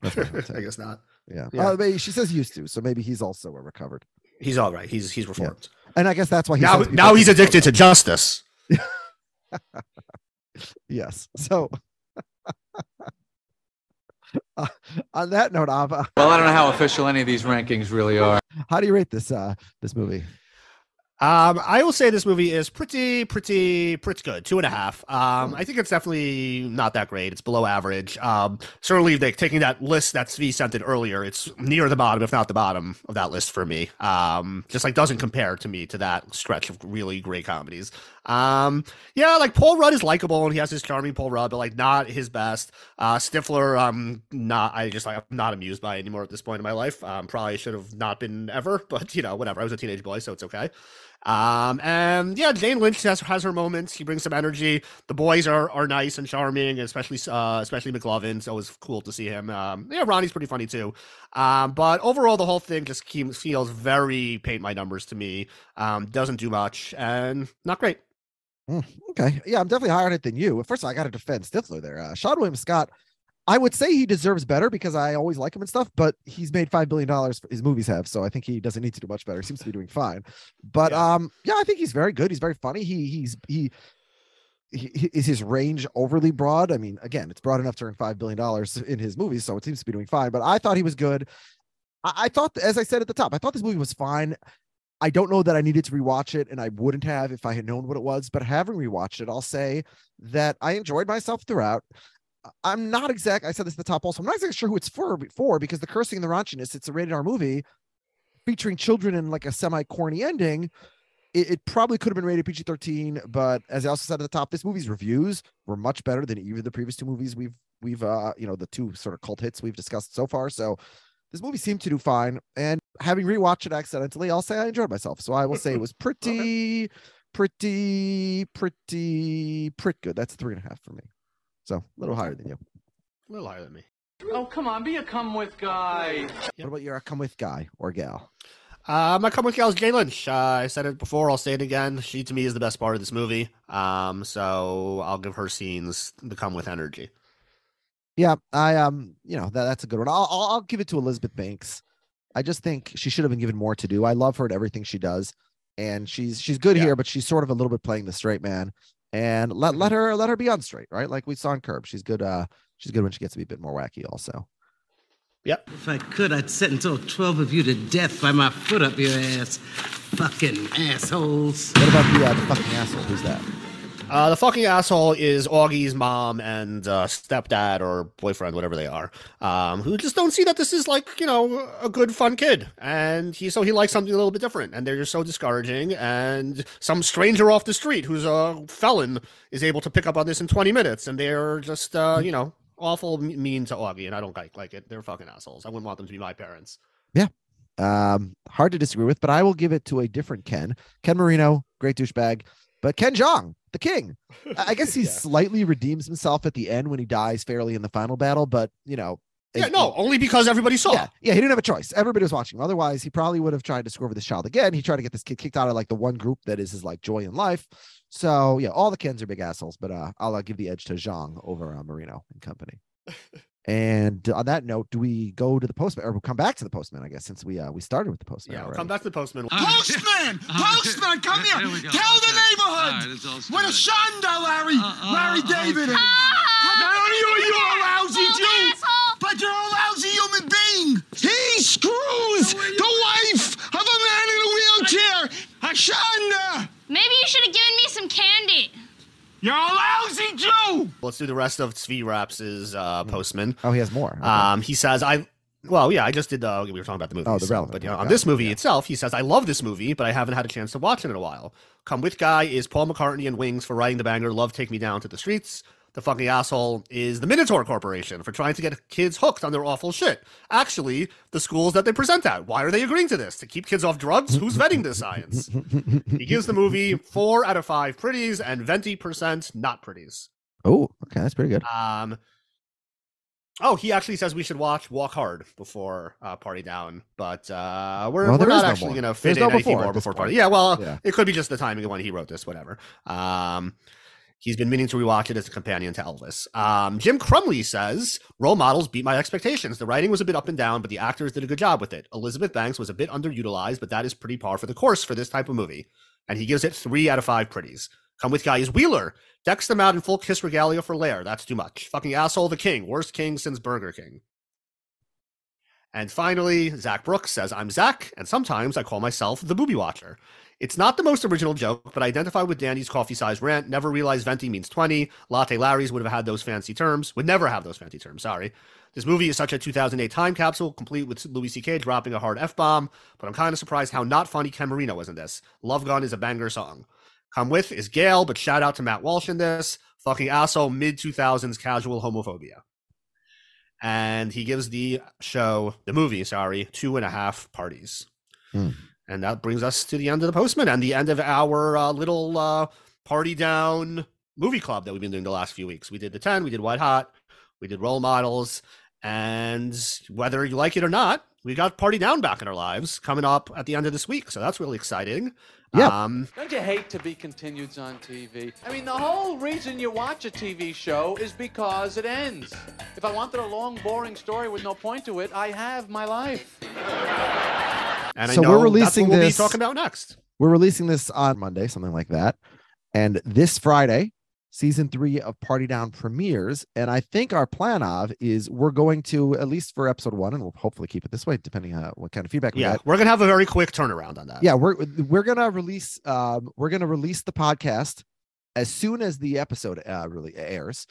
That's my hot I guess not. Yeah. Yeah. Uh, maybe she says used to, so maybe he's also a recovered. He's all right. He's he's reformed. And I guess that's why he now now he's addicted to justice. Yes. So. uh, on that note, Ava, Well, I don't know how official any of these rankings really are. how do you rate this uh this movie? Um, I will say this movie is pretty, pretty, pretty good. Two and a half. Um, I think it's definitely not that great. It's below average. Um, certainly, like taking that list that Svi sent in earlier, it's near the bottom, if not the bottom of that list for me. Um, just like doesn't compare to me to that stretch of really great comedies. Um, yeah, like Paul Rudd is likable and he has his charming Paul Rudd, but like not his best. Uh, Stifler, um, not. I just like I'm not amused by anymore at this point in my life. Um, probably should have not been ever, but you know, whatever. I was a teenage boy, so it's okay. Um, and yeah, Jane Lynch has, has her moments. He brings some energy. The boys are are nice and charming, especially uh, especially McLovin. So it was cool to see him. Um, yeah, Ronnie's pretty funny too. Um, but overall, the whole thing just feels very paint my numbers to me. Um, doesn't do much and not great. Okay. Yeah, I'm definitely higher on it than you. First all, I got to defend Stifler there. Uh, Seann William Scott, I would say he deserves better because I always like him and stuff, but he's made $5 billion his movies have. So I think he doesn't need to do much better. He seems to be doing fine. But Yeah. um, yeah, I think he's very good. He's very funny. He, he's, he, he, is his range overly broad? I mean, again, it's broad enough to earn $5 billion in his movies. So it seems to be doing fine, but I thought he was good. I, I thought, as I said at the top, I thought this movie was fine. I don't know that I needed to rewatch it, and I wouldn't have if I had known what it was. But having rewatched it, I'll say that I enjoyed myself throughout. I'm not exact. I said this at the top also. I'm not exactly sure who it's for, for because the cursing and the raunchiness. It's a rated R movie featuring children in like a semi corny ending. It, it probably could have been rated PG-13, but as I also said at the top, this movie's reviews were much better than even the previous two movies we've we've uh you know the two sort of cult hits we've discussed so far. So this movie seemed to do fine. And having rewatched it accidentally, I'll say I enjoyed myself. So I will say it was pretty, pretty, pretty, pretty good. That's three and a half for me. So a little higher than you. A little higher than me. Oh, come on, be a come with guy. What about your come with guy or gal? Uh, my come with gal is Jane Lynch. Uh, I said it before. I'll say it again. She to me is the best part of this movie. Um, so I'll give her scenes the come with energy. Yeah, I um, you know that that's a good one. I'll I'll, I'll give it to Elizabeth Banks. I just think she should have been given more to do. I love her at everything she does, and she's she's good Yeah. here, but she's sort of a little bit playing the straight man. And let let her let her be on straight, right? Like we saw in Curb. She's good. Uh, she's good when she gets to be a bit more wacky, also. Yep. If I could, I'd sentence all 12 of you to death by my foot up your ass. Fucking assholes. What about the uh, the fucking asshole? Who's that? Uh, the fucking asshole is Augie's mom and uh, stepdad or boyfriend, whatever they are, um, who just don't see that this is like you know a good fun kid, and he so he likes something a little bit different, and they're just so discouraging. And some stranger off the street who's a felon is able to pick up on this in twenty minutes, and they're just uh, you know awful mean to Augie, and I don't like like it. They're fucking assholes. I wouldn't want them to be my parents. Yeah. Um, hard to disagree with, but I will give it to a different Ken. Ken Marino, great douchebag, but Ken Jeong, the king. I guess he Yeah. slightly redeems himself at the end when he dies fairly in the final battle, but you know, Yeah, it- no, only because everybody saw. Yeah, yeah, he didn't have a choice. Everybody was watching. Otherwise, he probably would have tried to screw over this child again. He tried to get this kid kicked out of like the one group that is his like joy in life. So yeah, all the Kens are big assholes, but uh, I'll uh, give the edge to Jeong over uh, Marino and company. and on that note, do we go to the postman or we'll come back to the postman? I guess since we uh we started with the postman. Yeah, we'll come back to the postman. Postman! Postman, come here! Here we go. Tell the neighborhood! All right, it's all Where the started. Shonda, Larry! Uh, uh, Larry uh, David! okay. None of you, you a lousy Jew! asshole. But you're a lousy human being! He screws the wife of a man in a wheelchair! Shonda! Maybe you should have given me some candy. You're a lousy Jew! Let's do the rest of Svi Raps's uh, postman. Oh, he has more. Okay. Um, he says, I, well, yeah, I just did, uh, we were talking about the movie. Oh, the so- relevant But you know, on this movie yeah. itself, he says, I love this movie, but I haven't had a chance to watch it in a while. Come with Guy is Paul McCartney and Wings for writing the banger Love Take Me Down to the Streets. The fucking asshole is the Minotaur Corporation for trying to get kids hooked on their awful shit. Actually, the schools that they present at. Why are they agreeing to this? To keep kids off drugs? Who's vetting this science? he gives the movie four out of five pretties and 20% not pretties. Oh, okay, that's pretty good. Um, oh, he actually says we should watch Walk Hard before uh, Party Down, but uh, we're, Well, we're not no actually going to fit There's in no anything before more before Party. Yeah, well, Yeah. it could be just the timing of when he wrote this, whatever. Um, he's been meaning to rewatch it as a companion to Elvis. Um, Jim Crumley says role models beat my expectations. The writing was a bit up and down, but the actors did a good job with it. Elizabeth Banks was a bit underutilized, but that is pretty par for the course for this type of movie. And he gives it three out of five pretties. Come with guys Wheeler. Decks them out in full kiss regalia for LAIRE. That's too much. Fucking asshole the king. Worst king since Burger King. And finally, Zach Brooks says, I'm Zach, and sometimes I call myself the booby watcher. It's not the most original joke, but I identify with Danny's coffee size rant. Never realized venti means 20. Latte Larry's would have had those fancy terms, would never have those fancy terms, sorry. This movie is such a 2008 time capsule, complete with Louis C.K. dropping a hard F bomb, but I'm kind of surprised how not funny Ken Marino was in this. Love Gun is a banger song. Come with is Gayle, but shout out to Matt Walsh in this. Fucking asshole, mid 2000s casual homophobia. And he gives the show, the movie, sorry, two and a half parties. Hmm. And that brings us to the end of the postman and the end of our uh, little uh, party down movie club that we've been doing the last few weeks. We did the 10, we did Wet Hot, we did role models. And whether you like it or not, we got Party Down back in our lives coming up at the end of this week. So that's really exciting. Yeah. Um, Don't you hate to be continueds on TV? I mean, the whole reason you watch a TV show is because it ends. If I wanted a long, boring story with no point to it, I have my life. and So I know we're releasing that's what we'll this- be talking about next. We're releasing this on Monday, something like that. And this Friday, season three of Party Down premieres. And I think our plan of is we're going to, at least for episode one, and we'll hopefully keep it this way, depending on what kind of feedback we Yeah, get. we're gonna have a very quick turnaround on that. Yeah, we're we're gonna release um we're gonna release the podcast as soon as the episode uh really airs.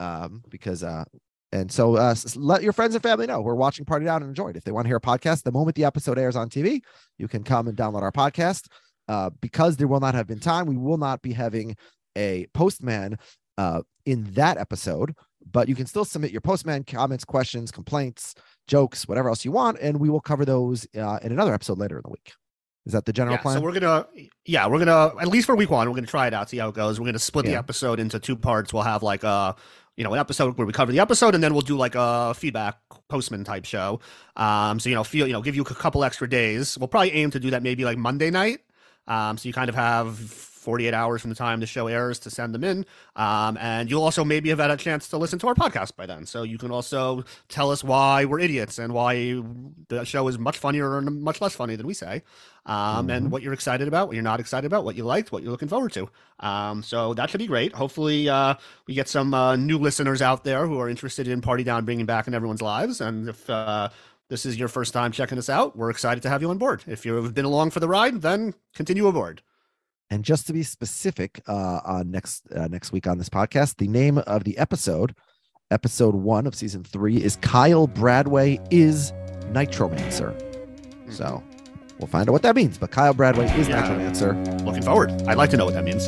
Um, because uh and so uh let your friends and family know we're watching Party Down and enjoy it. If they want to hear a podcast, the moment the episode airs on TV, you can come and download our podcast. Uh, because there will not have been time, we will not be having a postman uh in that episode, but you can still submit your postman comments, questions, complaints, jokes, whatever else you want, and we will cover those uh, in another episode later in the week. Is that the general Yeah, plan? so we're gonna, yeah, we're gonna at least for week one, we're gonna try it out, see how it goes. We're gonna split the episode into two parts. We'll have like a, you know, an episode where we cover the episode, and then we'll do like a feedback postman type show. Um, so you know, feel you know, give you a couple extra days. We'll probably aim to do that maybe like Monday night. Um, so you kind of have 48 hours from the time the show airs to send them in. Um, and you'll also maybe have had a chance to listen to our podcast by then. So you can also tell us why we're idiots and why the show is much funnier and much less funny than we say. Um, Mhm. and what you're excited about, what you're not excited about, what you liked, what you're looking forward to. Um, so that should be great. Hopefully, uh, we get some uh, new listeners out there who are interested in Party Down bringing back in everyone's lives. And if uh, this is your first time checking us out, we're excited to have you on board. If you've been along for the ride, then continue aboard. And just to be specific, uh, on next uh, next week on this podcast, the name of the episode, episode one of season three, is Kyle Bradway is Nitromancer. So we'll find out what that means. But Kyle Bradway is Yeah. Nitromancer. Looking forward. I'd like to know what that means.